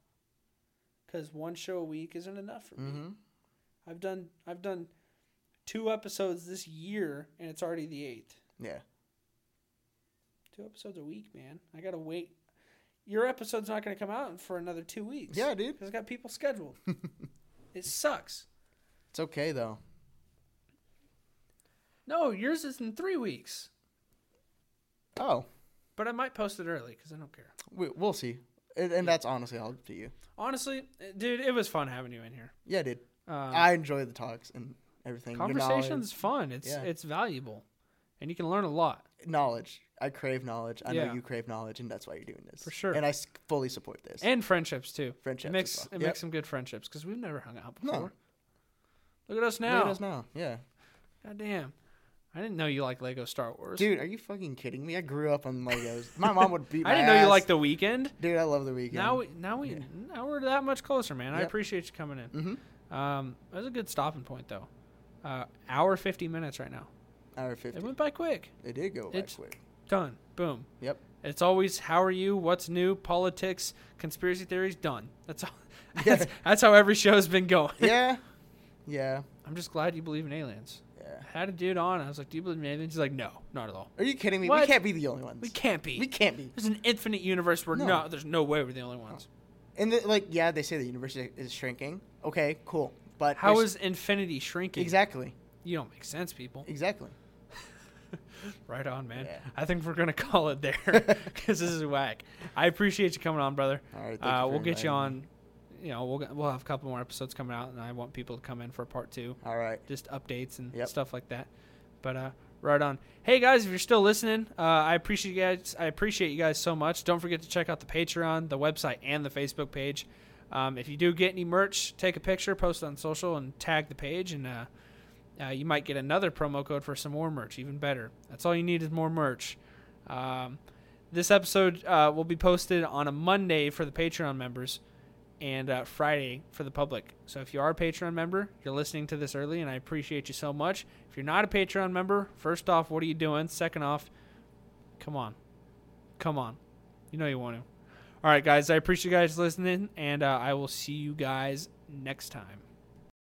because one show a week isn't enough for me. Mm-hmm. I've done I've done two episodes this year and it's already the eighth. Yeah. Two episodes a week, man. I gotta wait. Your episode's not gonna come out for another two weeks. Yeah, dude. because I got people scheduled. it sucks. It's okay though. No, yours is in three weeks, Oh, but I might post it early because I don't care. we, we'll see. and, and that's honestly all up to you. Honestly, dude, it was fun having you in here. Yeah, dude. Um, I enjoy the talks and everything. Conversation's fun. It's Yeah. it's valuable, and you can learn a lot. knowledge. I crave knowledge. I Yeah. know you crave knowledge, and that's why you're doing this For sure. And I fully support this. And friendships too. Friendships It makes well. it Yep. makes some good friendships because we've never hung out No. before. Look at us now. Look at us now. Yeah, God damn. I didn't know you like Lego Star Wars. dude, are you fucking kidding me? I grew up on Legos. My mom would beat. I didn't know you ass. liked the Weeknd. Dude, I love the Weeknd. Now we now we Yeah. now we're that much closer, man. I appreciate you coming in. mm-hmm. Um, that was a good stopping point though. Uh, hour fifty minutes right now. Hour fifty. It went by quick. It did go by It's- quick. Done. Boom. Yep. It's always how are you? What's new? Politics, conspiracy theories. Done. That's all. Yeah. That's, that's how every show's been going. Yeah. Yeah. I'm just glad you believe in aliens. Yeah. I had a dude on. I was like, "Do you believe in aliens?" He's like, "No, not at all. Are you kidding me? What? We can't be the only ones. We can't be. We can't be. There's an infinite universe where no, No. there's no way we're the only ones. And the, like, yeah, they say the universe is shrinking. Okay, cool. But How is infinity shrinking? exactly, You don't make sense, people. exactly. Right on, man. Yeah. I think we're gonna call it there because this is whack. I appreciate you coming on, brother. All right. Uh, we'll get you on. You know, we'll we'll have a couple more episodes coming out, and I want people to come in for part two. All right. just updates and Yep. stuff like that. But uh, right on. Hey guys, if you're still listening, uh, I appreciate you guys. I appreciate you guys so much. Don't forget to check out the Patreon, the website, and the Facebook page. Um, if you do get any merch, take a picture, post it on social, and tag the page, and uh, uh, you might get another promo code for some more merch. Even better. That's all you need is more merch. Um, this episode uh, will be posted on a Monday for the Patreon members and uh, Friday for the public. So if you are a Patreon member, you're listening to this early, and I appreciate you so much. If you're not a Patreon member, first off, what are you doing? Second off, come on. Come on. You know you want to. All right, guys, I appreciate you guys listening, and uh, I will see you guys next time.